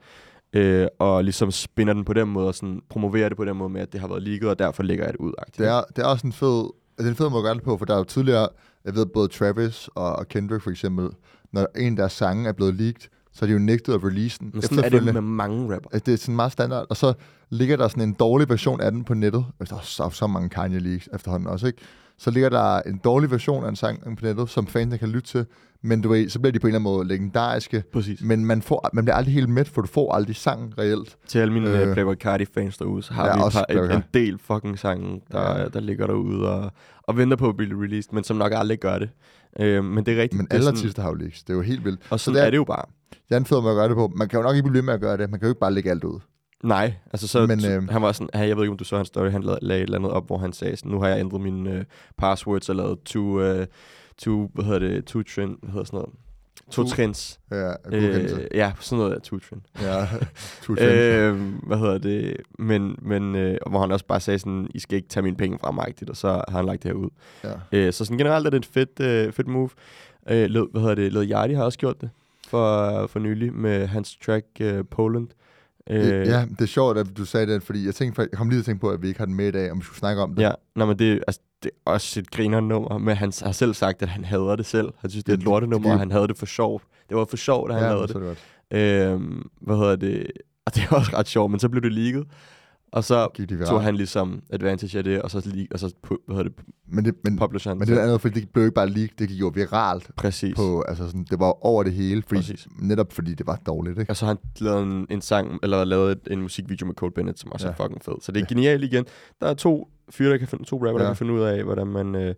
Øh, og ligesom spinder den på den måde, og sådan promoverer det på den måde med, at det har været leaget, og derfor lægger jeg det ud. Det er, det er også en fed, det er en fed måde at gøre det på, for der er jo tidligere, jeg ved både Travis og, Kendrick for eksempel, når en af deres sange er blevet leaked, så er de jo nægtet at release den. Men sådan er det med mange rapper. Det er sådan meget standard, og så ligger der sådan en dårlig version af den på nettet. Der er så, så mange Kanye leaks efterhånden også, ikke? Så ligger der en dårlig version af en sang på nettet, som fansene kan lytte til, men du ved, så bliver de på en eller anden måde legendariske. Præcis. Men man, får, man bliver aldrig helt mæt, for du får aldrig sangen reelt. Til alle mine Øh. Playboy Cardi-fans derude, så har Ja, vi et par, en, en del fucking sange, der, Ja. der ligger derude og, og venter på at blive released, men som nok aldrig gør det. Øh, men det er rigtigt. Men alle sådan- artister har jo leaks. Det er jo helt vildt. Og Så sådan det det er- er, er det jo bare. Det er en fed måde at gøre det på. Man kan jo nok ikke blive ved med at gøre det. Man kan jo ikke bare lægge alt ud. Nej, altså så, Men, øh, han var sådan, hey, jeg ved ikke, om du så hans story, han lavede, lagde et eller andet op, hvor han sagde sådan, nu har jeg ændret mine øh, passwords og lavet to, øh, to, hvad hedder det, to trend, hvad hedder sådan noget, to, To- trends. Ja. Øh, ja, sådan noget af to trend. Ja, [laughs] two trends. øh, hvad hedder det? Men, men øh, hvor han også bare sagde sådan, I skal ikke tage mine penge fra mig, og så har han lagt det her ud. ja. Øh, så sådan generelt er det et fedt, øh, fedt move. Øh, Led, hvad hedder det? Led Yachty har også gjort det for, for nylig med hans track øh, Poland. Øh, ja, det er sjovt, at du sagde det, fordi jeg, tænkte, jeg kom lige til at tænke på, at vi ikke har den med i dag, om vi skulle snakke om det. Ja, nå, men det, altså, det er også et griner nummer, men han har selv sagt, at han hader det selv. Han synes, det er et lortenummer, det- og han havde det for sjovt. Det var for sjovt, at han ja, lavede så det. det godt. Øhm, hvad hedder det? Og det er også ret sjovt, men så blev det leaget. Og så de tog han ligesom advantage af det, og så, leak, og så hvad hedder det, Men det, men, publisher han men det er andet, fordi det blev ikke bare leak, det gik jo viralt. Præcis. På, altså sådan, det var over det hele, fordi, Præcis. netop fordi det var dårligt. Ikke? Og så han lavet en, en sang, eller lavet et, en musikvideo med Cole Bennett, som også Ja. ja. er fucking fed. Så det er genialt igen. Der er to fyre, der kan finde, to rapper, ja. Ja. der kan finde ud af, hvordan man øh,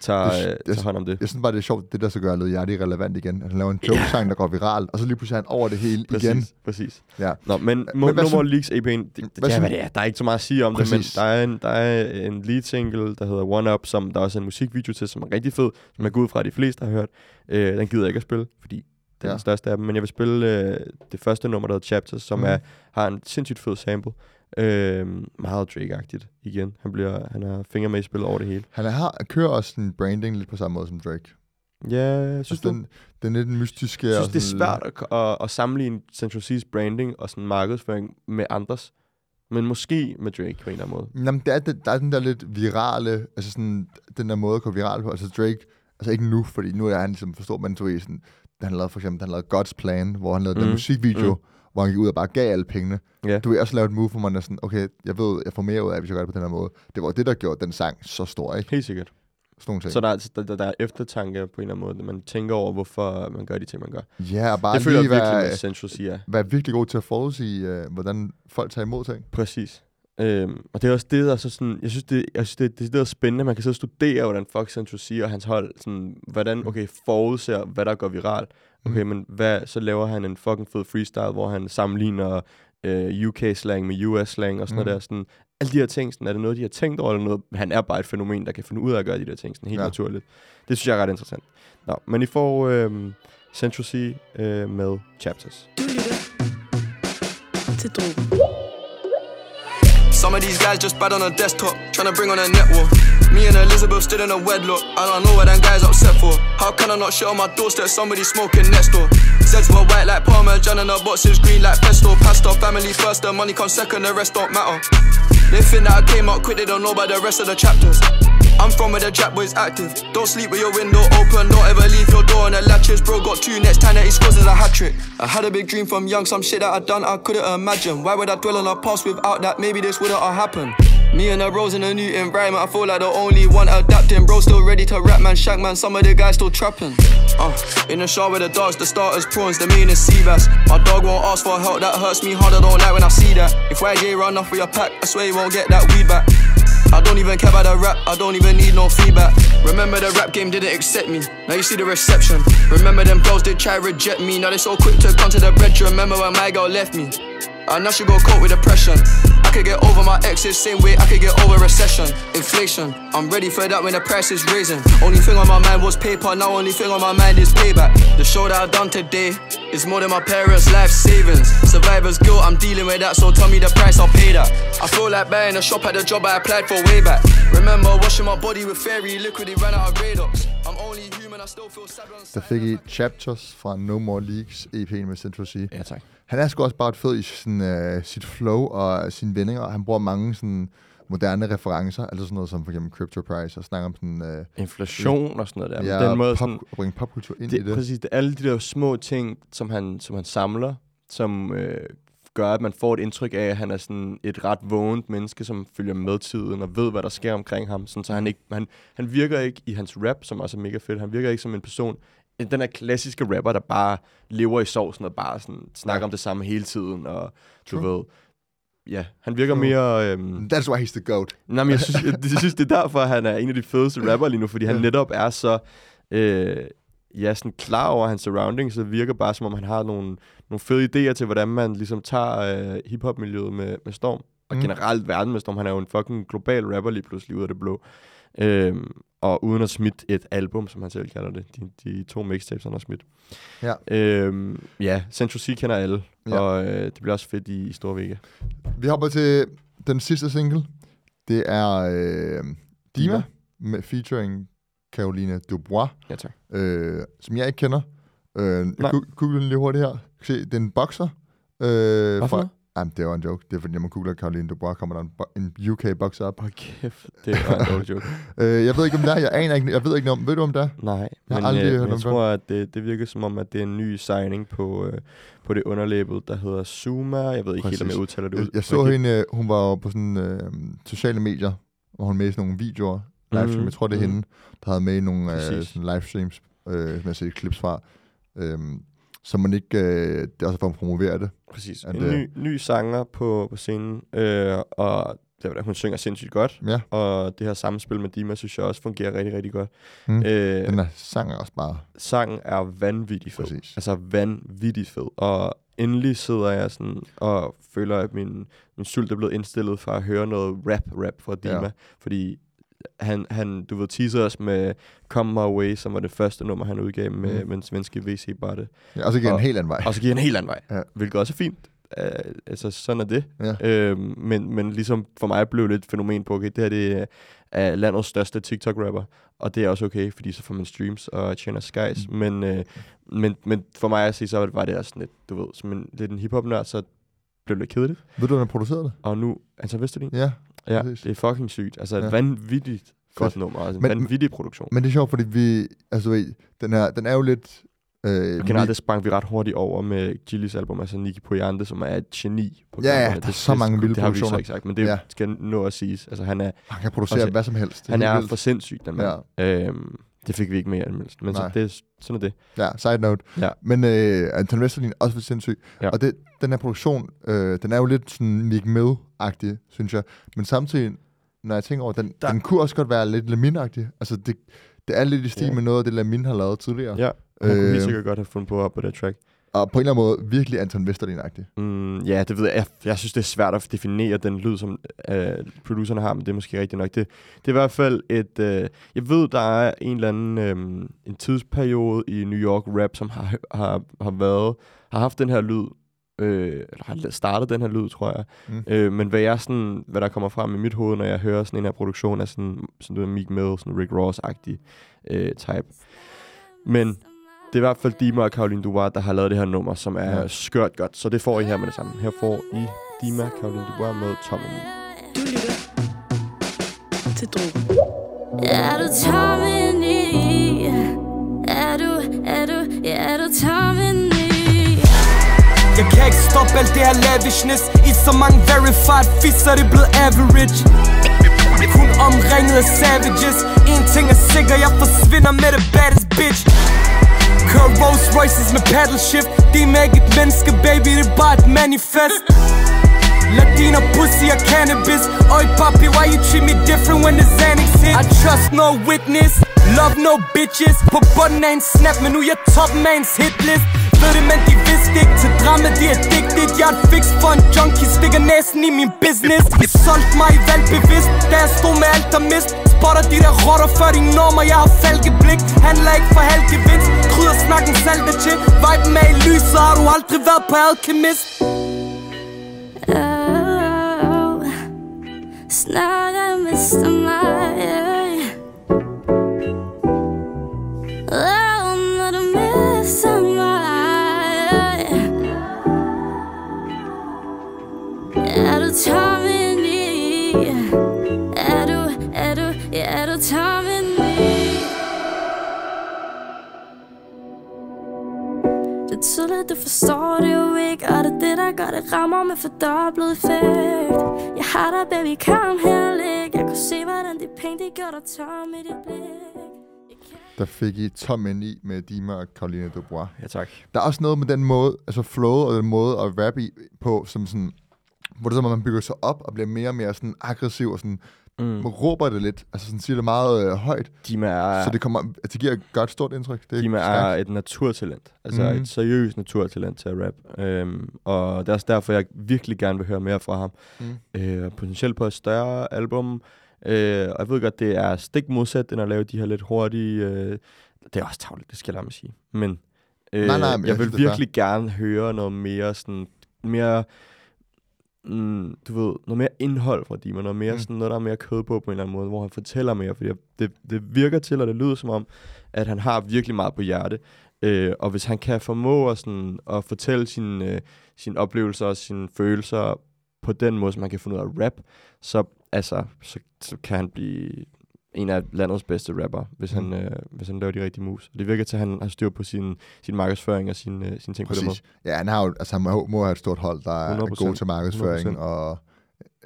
tager, Det- det- tager hånd om det. Jeg synes bare, det er sjovt, det der så gør Led Yachty relevant igen. At han laver en joke-sang, der går viralt, og så lige pludselig er han over det hele Præcis, igen. præcis. Ja. Nå, men, men synes- More Leaks EP'en, det, det, Hvad synes- hvad det er. Der er ikke så meget at sige om Præcis. det, men der er, en, der er en lead single, der hedder One Up, som der også er en musikvideo til, som er rigtig fed, som jeg går ud fra, at de fleste har hørt. Øh, den gider jeg ikke at spille, fordi det er Ja. den største af dem, men jeg vil spille øh, det første nummer, der hedder Chapters, som mm. er, har en sindssygt fed sample. Øh, meget Drake-agtigt igen. Han, bliver, han har fingre med i spillet over det hele. Han har, kører også sin branding lidt på samme måde som Drake. Ja, synes altså, du? den, den lidt mystiske... Jeg synes, det er svært at, at, at sammenligne Central C's branding og sådan markedsføring med andres. Men måske med Drake på en eller anden måde. Jamen, der er, den, der er den der lidt virale, altså sådan, den der måde at gå viral på. Altså Drake, altså ikke nu, fordi nu er han ligesom for stor, men du ved sådan, da han lavede for eksempel, han lavede God's Plan, hvor han lavede mm. den musikvideo, Mm. Hvor han gik ud og bare gav alle pengene. Ja. Du vil også lave et move, hvor man er sådan, okay, jeg ved, jeg får mere ud af, hvis jeg gør det på den her måde. Det var det, der gjorde den sang så stor, ikke? Helt sikkert. Sådan nogle ting. Så der, er- der, der, der er eftertanke på en eller anden måde. Man tænker over, hvorfor man gør de ting, man gør. ja, og bare det føler jeg virkelig være, med Central være virkelig god til at forudsige, uh, hvordan folk tager imod ting. Præcis. Øhm, og det er også det, der er så sådan, jeg synes, det, jeg synes, det, det, det er spændende, man kan så studere, hvordan Fox Central C og hans hold, sådan, hvordan, okay, forudser, hvad der går viralt. Okay, men hvad, så laver han en fucking fed freestyle, hvor han sammenligner øh, UK-slang med US-slang og sådan mm. noget der. Sådan, alle de her ting, sådan, er det noget, de har tænkt over, eller noget, han er bare et fænomen, der kan finde ud af at gøre de der ting, sådan, helt ja. naturligt. Det synes jeg er ret interessant. Nå, men I får øh, Central C øh, med Chapters. Du lytter til Drogen. Some of these guys just bad on a desktop, tryna bring on a network. Me and Elizabeth still in a wedlock. I don't know what them guys upset for. How can I not shit on my doorstep? Somebody smoking next door. Zeds were white like Parmesan and the boxes green like pesto. Pastor, family first, the money comes second, the rest don't matter. They think that I came out quick, they don't know about the rest of the chapters. I'm from where the Jack boys active. Don't sleep with your window open, don't ever leave your door on the latches. Bro got two next time that he scores is a hat trick. I had a big dream from young, some shit that I done I couldn't imagine. Why would I dwell on the past without that? Maybe this wouldn't have happened. Me and the bros in a new environment, I feel like the only one adapting. Bro still ready to rap, man, shank man. Some of the guys still trapping. Uh, in the shower with the dogs, the starters prawns, the main is sea bass. My dog won't ask for help, that hurts me hard. I don't like when I see that. If YJ run off with your pack, I swear you won't get that weed back. I don't even care about the rap, I don't even need no feedback. Remember the rap game didn't accept me, now you see the reception. Remember them bros did try reject me, now they so quick to come to the bed. Remember when my girl left me? I now she go cope with depression. I could get over my exes, same way I could get over recession, inflation. I'm ready for that when the price is raising. Only thing on my mind was paper, now only thing on my mind is payback. The show that I've done today is more than my parents' life savings. Survivor's guilt, I'm dealing with that, so tell me the price, I'll pay that. I feel like buying a shop at the job I applied for way back. Remember washing my body with fairy liquid, it ran out of Radox. I'm only human, Der fik I Chapters fra No More Leaks EP'en med Central C. Ja, tak. Han er sgu også bare fed i sin, øh, sit flow og sine vendinger, og han bruger mange sådan moderne referencer, altså sådan noget som for eksempel Crypto Price, og snakker om sådan... Øh, Inflation og sådan noget der. ja, den måde, pop, sådan, at bringe popkultur ind det, i det. Præcis, det er alle de der små ting, som han, som han samler, som øh, gør, at man får et indtryk af, at han er sådan et ret vågent menneske, som følger med tiden og ved, hvad der sker omkring ham. Sådan, så han, ikke, han, han virker ikke i hans rap, som også er mega fedt, han virker ikke som en person, den her klassiske rapper, der bare lever i sovsen og bare sådan snakker Ja. om det samme hele tiden, og du True. ved, ja, han virker True. mere... Øhm, That's why he's the goat. Nej, men jeg synes, jeg, jeg synes, det er derfor, han er en af de fedeste rapper lige nu, fordi han netop er så øh, ja, sådan klar over hans surroundings, så virker bare, som om han har nogle, nogle fede idéer til, hvordan man ligesom tager øh, hiphop-miljøet med, med Storm. Og Mm. generelt verden med Storm. Han er jo en fucking global rapper lige pludselig ud af det blå. Øhm, og uden at smidt et album, som han selv kalder det. De, de to mixtapes, han har smidt. Ja. Øhm, ja, Central C kender alle. Ja. Og øh, det bliver også fedt i, i Store Vega. Vi hopper til den sidste single. Det er øh, Dima, Dima. med featuring Caroline Dubois, Ja, tak. øh, som jeg ikke kender. Øh, jeg googlede den lige hurtigt her. Se, det er en boxer. Øh, Hvad for fra? Jamen, det var en joke. Det er fordi, når man googler Caroline Dubois, kommer der en, en UK boxer op. Hold kæft, det var en joke. [laughs] Øh, jeg ved ikke, om det er. Jeg aner ikke. Jeg ved ikke om. Ved du om det er? Nej, har men aldrig øh, hørt om jeg tror, at det, det virker som om, at det er en ny signing på, øh, på det underlabel, der hedder Zuma. Jeg ved ikke helt, om Præcis. jeg udtaler det Jeg, ud. jeg så hende, øh, hun var på sådan øh, sociale medier, hvor hun med i sådan nogle videoer, livestream. Mhm, Jeg tror, det er mhm. hende, der havde med i nogle øh, sådan livestreams, øh, har set klips fra. Øhm, så man ikke, øh, det er også for at promovere det. Præcis. at En ny, ny sanger på, på scenen, øh, og det, var- hun synger sindssygt godt. Ja, Og det her samspil med Dima, synes jeg også fungerer rigtig, rigtig godt. Mm. Øh, den der sang er også bare sangen er vanvittig fed. præcis. Altså vanvittigt fed. Og endelig sidder jeg sådan og føler, at min, min sult er blevet indstillet for at høre noget rap-rap fra Dima. Ja. Fordi han, han, du ved, teaser os med Come My Way, som var det første nummer, han udgav med, Mm. med den svenske VC Barte. Ja, og så giver den en helt anden vej. Og så giver han en helt anden vej, Ja. hvilket også er fint. Uh, altså, sådan er det. Ja. Øhm, men, men ligesom for mig blev det et fænomen på, okay, det her det er landets største TikTok-rapper, og det er også okay, fordi så får man streams og tjener skies. Mm. Men, øh, men, men for mig at sige, så var det også sådan lidt, du ved, som en, lidt en hiphop-nørd, så blev det lidt kedeligt. Ved du, hvem der producerede det? Og nu, altså Vesterlin, Ja, ja, præcis. det er fucking sygt. Altså Ja. vanvittigt godt nummer, altså en Men- vanvittig produktion. men det er sjovt, fordi vi, altså ved, den, her, den er jo lidt... Øh, Og generelt, det sprang vi ret hurtigt over med Gillis album, altså Nicky Poyante, som er et geni. På Ja, ja, der er så mange vilde Det har vi så produktioner. ikke sagt, men det Ja. skal nå at siges. Altså, han er, han kan producere Også- hvad som helst. Det han er helt for sindssyg, den mand. Ja. Øhm, Det fik vi ikke med i anmeldelsen, men så det, er- sådan er det. Ja, side note. Ja. Men øh, Anton Westerlin er også for sindssyg. Ja. Og det, den her produktion, øh, den er jo lidt sådan Nick Mill-agtig, synes jeg. Men samtidig, når jeg tænker over, den, Der- den kunne også godt være lidt Lamin-agtig. Altså, det, det er lidt i stil Ja. med noget af det, Lamin har lavet tidligere. Ja, han kunne helt Øh, sikkert godt have fundet på op på det track. Og på en eller anden måde virkelig Anton Westerlin-agtig. Mm, ja, det ved jeg. jeg. Jeg synes, det er svært at definere den lyd, som øh, producerne har, men det er måske rigtigt nok. Det, det er i hvert fald et... Øh, jeg ved, der er en eller anden øh, en tidsperiode i New York rap, som har, har, har været har haft den her lyd, øh, eller har startet den her lyd, tror jeg. Mm. Øh, men hvad, jeg sådan, hvad der kommer frem i mit hoved, når jeg hører sådan en her produktion, er sådan, sådan noget Meek Mill, sådan Rick Ross-agtig øh, type. Men det er i hvert fald Dima og Caroline Dubois, der har lavet det her nummer, som er Ja. skørt godt. Så det får I her med det samme. Her får I Dima og Caroline Dubois med Tom Me. Du lytter til Drogen. Er du tom? Er du, er du, er du tom i? Jeg kan ikke stoppe alt det her lavishness I så mange verified fisser, det er blevet average Kun omringet af savages En ting er sikker, jeg forsvinder med det baddest bitch Kører Rolls Royces med paddle shift. De er ikke et menneske, baby, det er bare et manifest. Latina pussy og cannabis. Oi papi, why you treat me different when the Xanax hit? I trust no witness, love no bitches. På bunden af en snap, men nu er jeg toppen af ens hitlist Ved det, men de vidste ikke til drama, de er addicted. Jeg er et fix for en junkie, stikker næsen i min business. I solgte mig i valg bevidst, da jeg stod med alt der mist Spotter de der rotter før de normer, jeg har falkeblik Handler ikke for halv gevinst, krydder snakken saltet til Viben er i lyset, har du aldrig været på alkemist? Rammer med fordoblet effekt Jeg har dig, baby, kom her læg Jeg kunne se, hvordan de penge, de gør dig tom i dit blik Der fik I Tom ind i med Dima og Caroline Dubois. Ja, tak. Der er også noget med den måde, altså flow og den måde at rappe i, på, som sådan, hvor det er som om, man bygger sig op og bliver mere og mere sådan aggressiv og sådan, Mm. man råber det lidt, altså sådan siger det meget øh, højt, Dima er, så det, kommer, altså, det giver et godt stort indtryk. Det er Dima stærkt. er et naturtalent. Altså mm. et seriøst naturtalent til at rap. Øhm, og det er også derfor, jeg virkelig gerne vil høre mere fra ham. Mm. Øh, potentielt på et større album. Øh, og jeg ved godt, det er stik modsat, end at lave de her lidt hurtige... Øh, det er også tavligt, det skal jeg lade mig sige. Men, øh, Nej, nej, men jeg jeg, vil er virkelig gerne høre noget mere sådan... Mere, mm, du ved, noget mere indhold fra Dima, noget mere Mm. sådan noget, der er mere kød på på en eller anden måde, hvor han fortæller mere, fordi det, det virker til, og det lyder som om, at han har virkelig meget på hjerte. Øh, og hvis han kan formå at, sådan, at fortælle sine, øh, sine oplevelser og sine følelser på den måde, som man kan finde ud af rap, så, altså, så, så kan han blive en af landets bedste rapper, hvis, Mm. han, øh, hvis han laver de rigtige moves. Og det virker til, at han har styr på sin, sin markedsføring og sin, øh, sine ting på den måde. Præcis. Ja, han, har jo, altså, han må, have et stort hold, der er 100%. god til markedsføring 100%. og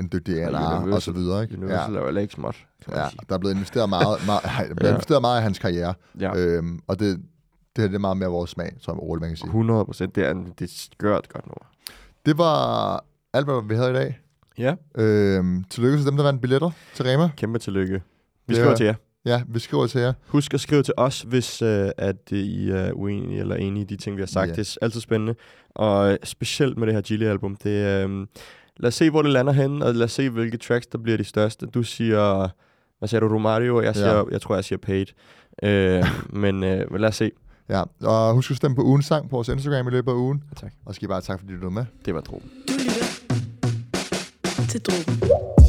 en dygtig A&R og så videre. Ikke? Universal Ja. er jo heller ikke småt, Ja, der er blevet investeret meget, [laughs] meget, ej, der er blevet Ja. investeret meget i hans karriere, Ja. øhm, og det, det her det er meget mere vores smag, jeg roligt, man kan sige. 100 procent. Det er, en- det er skørt godt nummer. Det var alt, hvad vi havde i dag. Ja. Øhm, tillykke til dem, der vandt billetter til Rema. Kæmpe tillykke. Vi skriver er- til jer. Ja, vi skriver til jer. Husk at skrive til os, hvis øh, at øh, I er uenige eller enige i de ting, vi har sagt. Ja. Det er altid spændende. Og øh, specielt med det her Gilly-album. Det, øh, lad os se, hvor det lander henne, og lad os se, hvilke tracks, der bliver de største. Du siger, hvad siger du, Romario? Jeg, siger, Ja. jeg tror, jeg siger Paid. Øh, [laughs] men, øh, lad os se. Ja, og husk at stemme på ugens sang på vores Instagram i løbet af ugen. Tak. Og skal I bare tak, fordi du var med. Det var tro. Du lytter til Drogen.